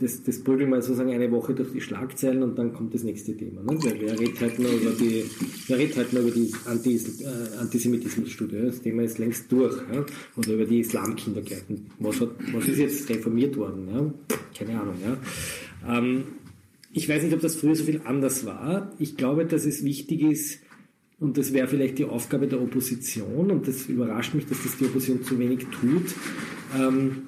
das, das prügeln wir sozusagen eine Woche durch die Schlagzeilen und dann kommt das nächste Thema. Ne? Wer, wer redet halt nur über die, wer redet halt nur über die Anti, äh, Antisemitismusstudie? Das Thema ist längst durch. Ja? Oder über die Islamkindergärten. Was, hat, was ist jetzt reformiert worden? Ja? Keine Ahnung. Ja? Ähm, ich weiß nicht, ob das früher so viel anders war. Ich glaube, dass es wichtig ist, und das wäre vielleicht die Aufgabe der Opposition, und das überrascht mich, dass das die Opposition zu wenig tut, ähm,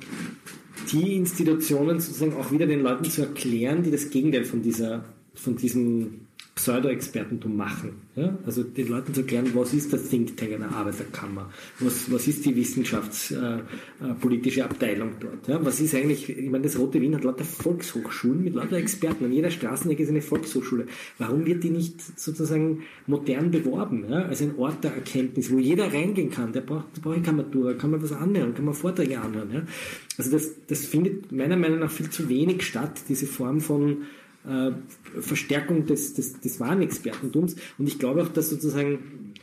die Institutionen sozusagen auch wieder den Leuten zu erklären, die das Gegenteil von dieser, von diesem Pseudo-Expertentum machen. Ja? Also den Leuten zu erklären, was ist der Think Tank einer Arbeiterkammer? Was, was ist die wissenschaftspolitische äh, Abteilung dort? Ja? Was ist eigentlich, ich meine, das Rote Wien hat lauter Volkshochschulen mit lauter Experten. An jeder Straßenecke ist eine Volkshochschule. Warum wird die nicht sozusagen modern beworben? Ja? Als ein Ort der Erkenntnis, wo jeder reingehen kann. Der braucht, der braucht keine Matura, kann man was anhören, kann man Vorträge anhören. Ja? Also das, das findet meiner Meinung nach viel zu wenig statt, diese Form von äh, Verstärkung des, des, des wahren Expertentums. Und ich glaube auch, dass sozusagen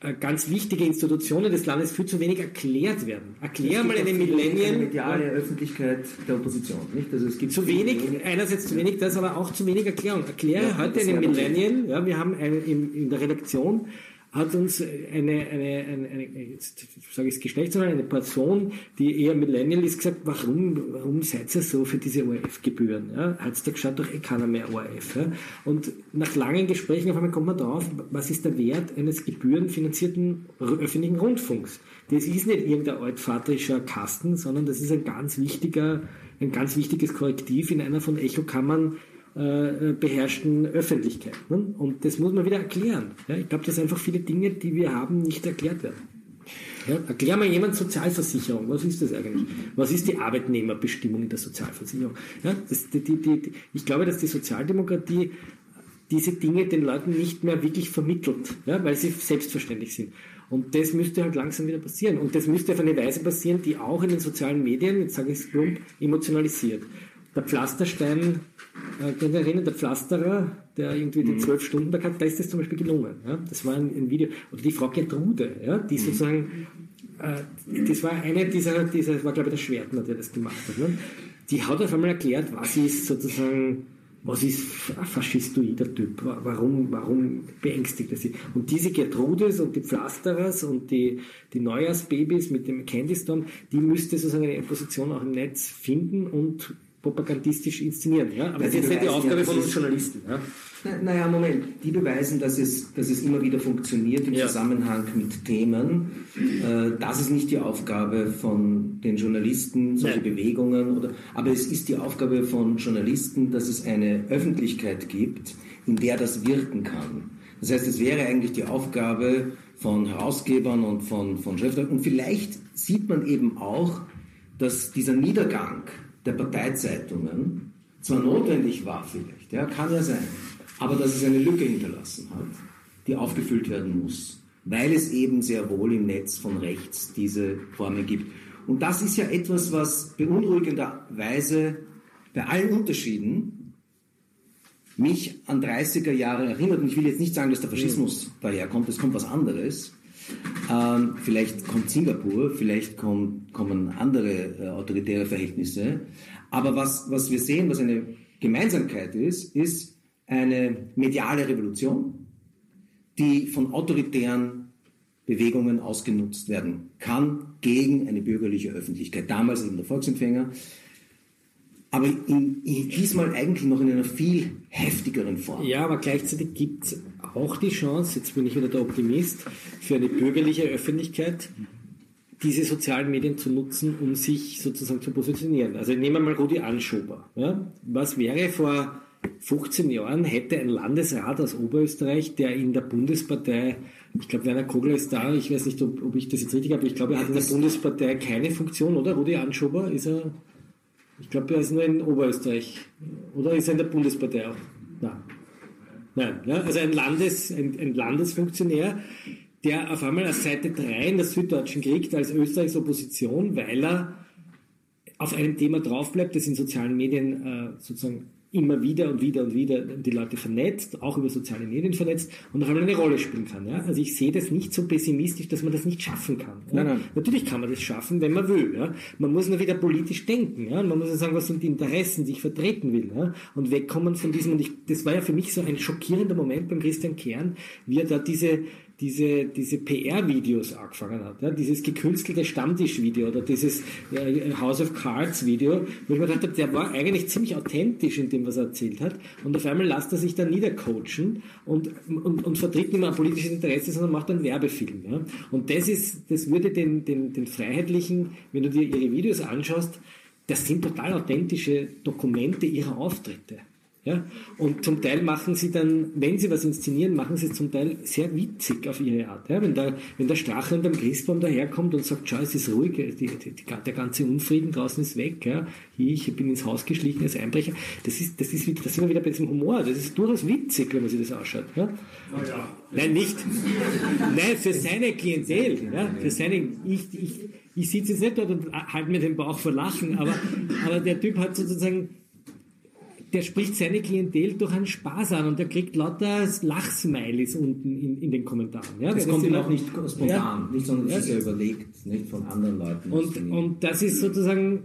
äh, ganz wichtige Institutionen des Landes viel zu wenig erklärt werden. Erklär mal eine Millennial. Eine mediale Öffentlichkeit der Opposition, nicht? Also es gibt zu wenig, einerseits zu wenig das, aber auch zu wenig Erklärung. Erkläre ja, heute eine Millennial, ja, wir haben eine, in, in der Redaktion hat uns eine, eine, eine, eine jetzt sage ich es Geschlecht, sondern eine Person, die eher Millennial ist, gesagt, warum, warum seid ihr so für diese ORF-Gebühren? Ja? Heutzutage schaut doch eh keiner mehr ORF. Ja? Und nach langen Gesprächen auf einmal kommt man drauf, was ist der Wert eines gebührenfinanzierten öffentlichen Rundfunks? Das ist nicht irgendein altvaterischer Kasten, sondern das ist ein ganz wichtiger, ein ganz wichtiges Korrektiv in einer von Echokammern äh, beherrschten Öffentlichkeit. Ne? Und das muss man wieder erklären. Ja? Ich glaube, dass einfach viele Dinge, die wir haben, nicht erklärt werden. Ja, erklär mal jemand Sozialversicherung. Was ist das eigentlich? Was ist die Arbeitnehmerbestimmung in der Sozialversicherung? Ja, das, die, die, die, ich glaube, dass die Sozialdemokratie diese Dinge den Leuten nicht mehr wirklich vermittelt, ja, weil sie selbstverständlich sind. Und das müsste halt langsam wieder passieren. Und das müsste auf eine Weise passieren, die auch in den sozialen Medien, jetzt sage ich es plump, emotionalisiert der Pflasterstein, äh, könnt ihr erinnern, der Pflasterer, der irgendwie den mhm. zwölf Stunden da hat, da ist das zum Beispiel gelungen. Ja? Das war ein, ein, Video. Oder die Frau Gertrude, ja? die mhm. sozusagen, äh, das war eine dieser, dieser, das war glaube ich der Schwertner, der das gemacht hat. Ne? Die hat auf einmal erklärt, was ist sozusagen, was ist ein faschistoider Typ? Warum, warum beängstigt er sie? Und diese Gertrudes und die Pflasterers und die, die Neujahrsbabys mit dem Candy Storm, die müsste sozusagen eine Position auch im Netz finden und propagandistisch inszenieren. Ja? Aber das ist jetzt nicht die Aufgabe ja, von uns Journalisten. Ja? naja, Moment. Die beweisen, dass es, dass es immer wieder funktioniert im ja. Zusammenhang mit Themen. Äh, das ist nicht die Aufgabe von den Journalisten, solche Nein. Bewegungen. Oder, aber es ist die Aufgabe von Journalisten, dass es eine Öffentlichkeit gibt, in der das wirken kann. Das heißt, es wäre eigentlich die Aufgabe von Herausgebern und von, von Schriftstellern. Und vielleicht sieht man eben auch, dass dieser Niedergang der Parteizeitungen zwar notwendig war vielleicht, ja, kann ja sein, aber dass es eine Lücke hinterlassen hat, die aufgefüllt werden muss, weil es eben sehr wohl im Netz von rechts diese Formen gibt. Und das ist ja etwas, was beunruhigenderweise bei allen Unterschieden mich an 30er Jahre erinnert. Und ich will jetzt nicht sagen, dass der Faschismus daherkommt, es kommt was anderes. Ähm, vielleicht kommt Singapur, vielleicht kommt, kommen andere äh, autoritäre Verhältnisse. Aber was, was wir sehen, was eine Gemeinsamkeit ist, ist eine mediale Revolution, die von autoritären Bewegungen ausgenutzt werden kann gegen eine bürgerliche Öffentlichkeit. Damals eben der Volksempfänger, aber in, in, diesmal eigentlich noch in einer viel heftigeren Form. Ja, aber gleichzeitig gibt es auch die Chance, jetzt bin ich wieder der Optimist, für eine bürgerliche Öffentlichkeit, diese sozialen Medien zu nutzen, um sich sozusagen zu positionieren. Also nehmen wir mal Rudi Anschober. Ja? Was wäre vor 15 Jahren, hätte ein Landesrat aus Oberösterreich, der in der Bundespartei, ich glaube Werner Kogler ist da, ich weiß nicht, ob, ob ich das jetzt richtig habe, ich glaube, er hat in der Bundespartei keine Funktion, oder? Rudi Anschober, ist er ich glaube, er ist nur in Oberösterreich. Oder ist er in der Bundespartei auch? Nein. Nein. Ja, also ein, Landes, ein, ein Landesfunktionär, der auf einmal als Seite 3 in der Süddeutschen kriegt als Österreichs Opposition, weil er auf einem Thema draufbleibt, das in sozialen Medien äh, sozusagen immer wieder und wieder und wieder die Leute vernetzt, auch über soziale Medien vernetzt und auch eine Rolle spielen kann. Ja? Also ich sehe das nicht so pessimistisch, dass man das nicht schaffen kann. Ja? Nein, nein. Natürlich kann man das schaffen, wenn man will. Ja? Man muss nur wieder politisch denken. Ja? Man muss ja sagen, was sind die Interessen, die ich vertreten will. Ja? Und wegkommen von diesem, und ich, das war ja für mich so ein schockierender Moment beim Christian Kern, wie er da diese diese, diese PR-Videos angefangen hat. Ja? Dieses gekünstelte Stammtisch-Video oder dieses äh, House of Cards-Video, wo ich mir gedacht habe, der war eigentlich ziemlich authentisch in dem, was er erzählt hat. Und auf einmal lässt er sich dann niedercoachen und, und, und vertritt nicht mehr ein politisches Interesse, sondern macht einen Werbefilm. Ja? Und das ist, das würde den, den, den Freiheitlichen, wenn du dir ihre Videos anschaust, das sind total authentische Dokumente ihrer Auftritte. Ja? Und zum Teil machen sie dann, wenn sie was inszenieren, machen sie es zum Teil sehr witzig auf ihre Art. Ja? Wenn, der, wenn der Strache und der Christbaum daherkommt und sagt, schau, es ist ruhig, die, die, der ganze Unfrieden draußen ist weg, ja? ich bin ins Haus geschlichen als Einbrecher, das ist, das ist, da sind wir wieder bei diesem Humor, das ist durchaus witzig, wenn man sich das anschaut. Ja? ja. Nein, nicht. Nein, für seine Klientel. Ja? Für seine, ich, ich, ich sitze jetzt nicht dort und halte mir den Bauch vor Lachen, aber, aber der Typ hat sozusagen der spricht seine Klientel durch einen Spaß an und der kriegt lauter Lachsmileys unten in, in den Kommentaren. Ja, das kommt ihm auch nicht spontan, ja, nicht, sondern es ist ja überlegt, nicht von anderen Leuten. Und, und das ist sozusagen,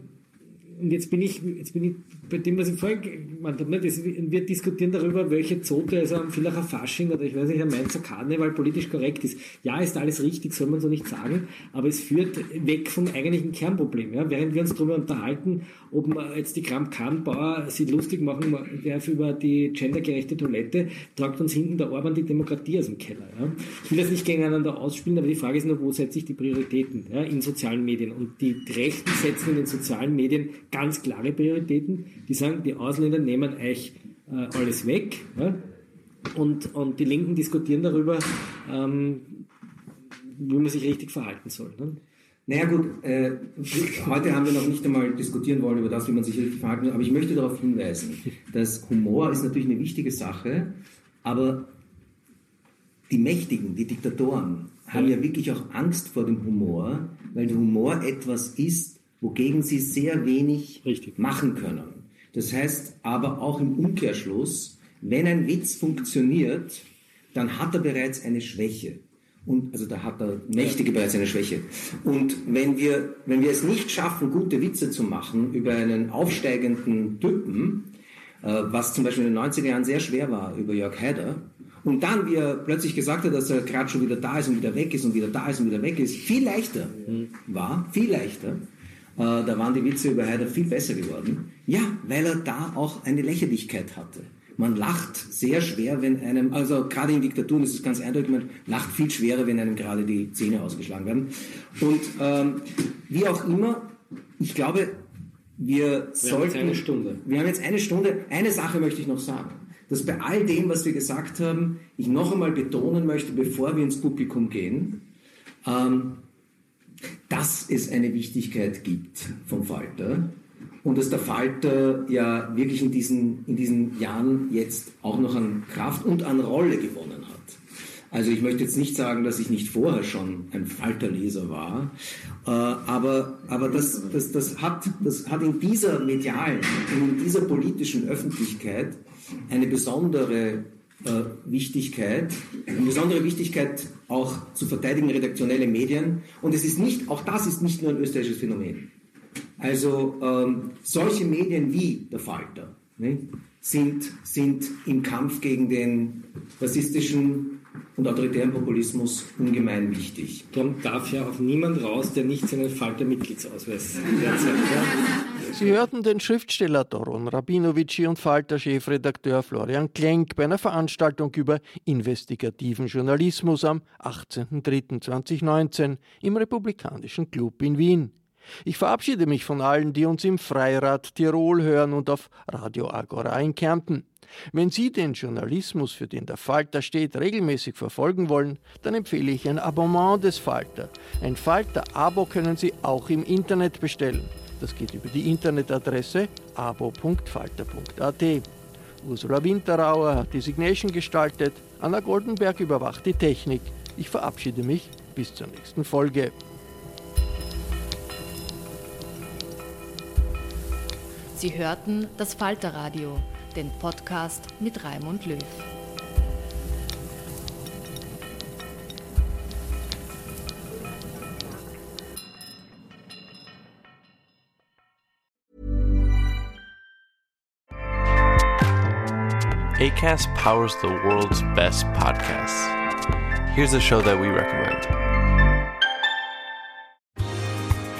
und jetzt bin ich, jetzt bin ich bei dem, was ich vorhin gemeint habe, ne, das, wir diskutieren darüber, welche Zote, also am Villacher Fasching oder ich weiß nicht, am Mainzer Karneval politisch korrekt ist. Ja, ist alles richtig, soll man so nicht sagen, aber es führt weg vom eigentlichen Kernproblem. Ja? Während wir uns darüber unterhalten, ob man jetzt die Kram-Kahn-Bauer sich lustig machen darf über die gendergerechte Toilette, tragt uns hinten der Orban die Demokratie aus dem Keller. Ja? Ich will das nicht gegeneinander ausspielen, aber die Frage ist nur, wo setze ich die Prioritäten ja, in sozialen Medien? Und die Rechten setzen in den sozialen Medien ganz klare Prioritäten die sagen, die Ausländer nehmen euch äh, alles weg. Ja? Und, und die Linken diskutieren darüber, ähm, wie man sich richtig verhalten soll. Ne? Naja gut, äh, heute haben wir noch nicht einmal diskutieren wollen über das, wie man sich richtig verhalten soll, aber ich möchte darauf hinweisen, dass Humor ist natürlich eine wichtige Sache, aber die Mächtigen, die Diktatoren, haben ja wirklich auch Angst vor dem Humor, weil der Humor etwas ist, wogegen sie sehr wenig Richtig. machen können. Das heißt aber auch im Umkehrschluss, wenn ein Witz funktioniert, dann hat er bereits eine Schwäche. Und, also da hat der Mächtige bereits eine Schwäche. Und wenn wir, wenn wir es nicht schaffen, gute Witze zu machen über einen aufsteigenden Typen, äh, was zum Beispiel in den 90er Jahren sehr schwer war über Jörg Haider, und dann, wie er plötzlich gesagt hat, dass er gerade schon wieder da ist und wieder weg ist und wieder da ist und wieder weg ist, viel leichter mhm. war, viel leichter, äh, da waren die Witze über Haider viel besser geworden. Ja, weil er da auch eine Lächerlichkeit hatte. Man lacht sehr schwer, wenn einem, also gerade in Diktaturen ist es ganz eindeutig, man lacht viel schwerer, wenn einem gerade die Zähne ausgeschlagen werden. Und ähm, wie auch immer, ich glaube, wir, wir sollten... Haben jetzt eine Stunde. Wir haben jetzt eine Stunde. Eine Sache möchte ich noch sagen. Dass bei all dem, was wir gesagt haben, ich noch einmal betonen möchte, bevor wir ins Publikum gehen, ähm, dass es eine Wichtigkeit gibt vom Falter und dass der Falter ja wirklich in diesen, in diesen Jahren jetzt auch noch an Kraft und an Rolle gewonnen hat. Also ich möchte jetzt nicht sagen, dass ich nicht vorher schon ein Falterleser war, äh, aber, aber das, das, das, hat, das hat in dieser medialen, in dieser politischen Öffentlichkeit eine besondere äh, Wichtigkeit, eine besondere Wichtigkeit auch zu verteidigen redaktionelle Medien. Und es ist nicht, auch das ist nicht nur ein österreichisches Phänomen. Also ähm, solche Medien wie der Falter ne, sind, sind im Kampf gegen den rassistischen und autoritären Populismus ungemein wichtig. Darum darf ja auch niemand raus, der nicht seinen Falter-Mitgliedsausweis derzeit Sie hörten den Schriftsteller Doron Rabinovici und Falter-Chefredakteur Florian Klenk bei einer Veranstaltung über investigativen Journalismus am 18.03.2019 im Republikanischen Club in Wien. Ich verabschiede mich von allen, die uns im Freirad Tirol hören und auf Radio Agora in Kärnten. Wenn Sie den Journalismus, für den der Falter steht, regelmäßig verfolgen wollen, dann empfehle ich ein Abonnement des Falter. Ein Falter-Abo können Sie auch im Internet bestellen. Das geht über die Internetadresse abo.falter.at. Ursula Winterauer hat die Signation gestaltet, Anna Goldenberg überwacht die Technik. Ich verabschiede mich bis zur nächsten Folge. Sie hörten das Falterradio, den Podcast mit Raimund Löw. ACAST powers the world's best podcasts. Here's a show that we recommend.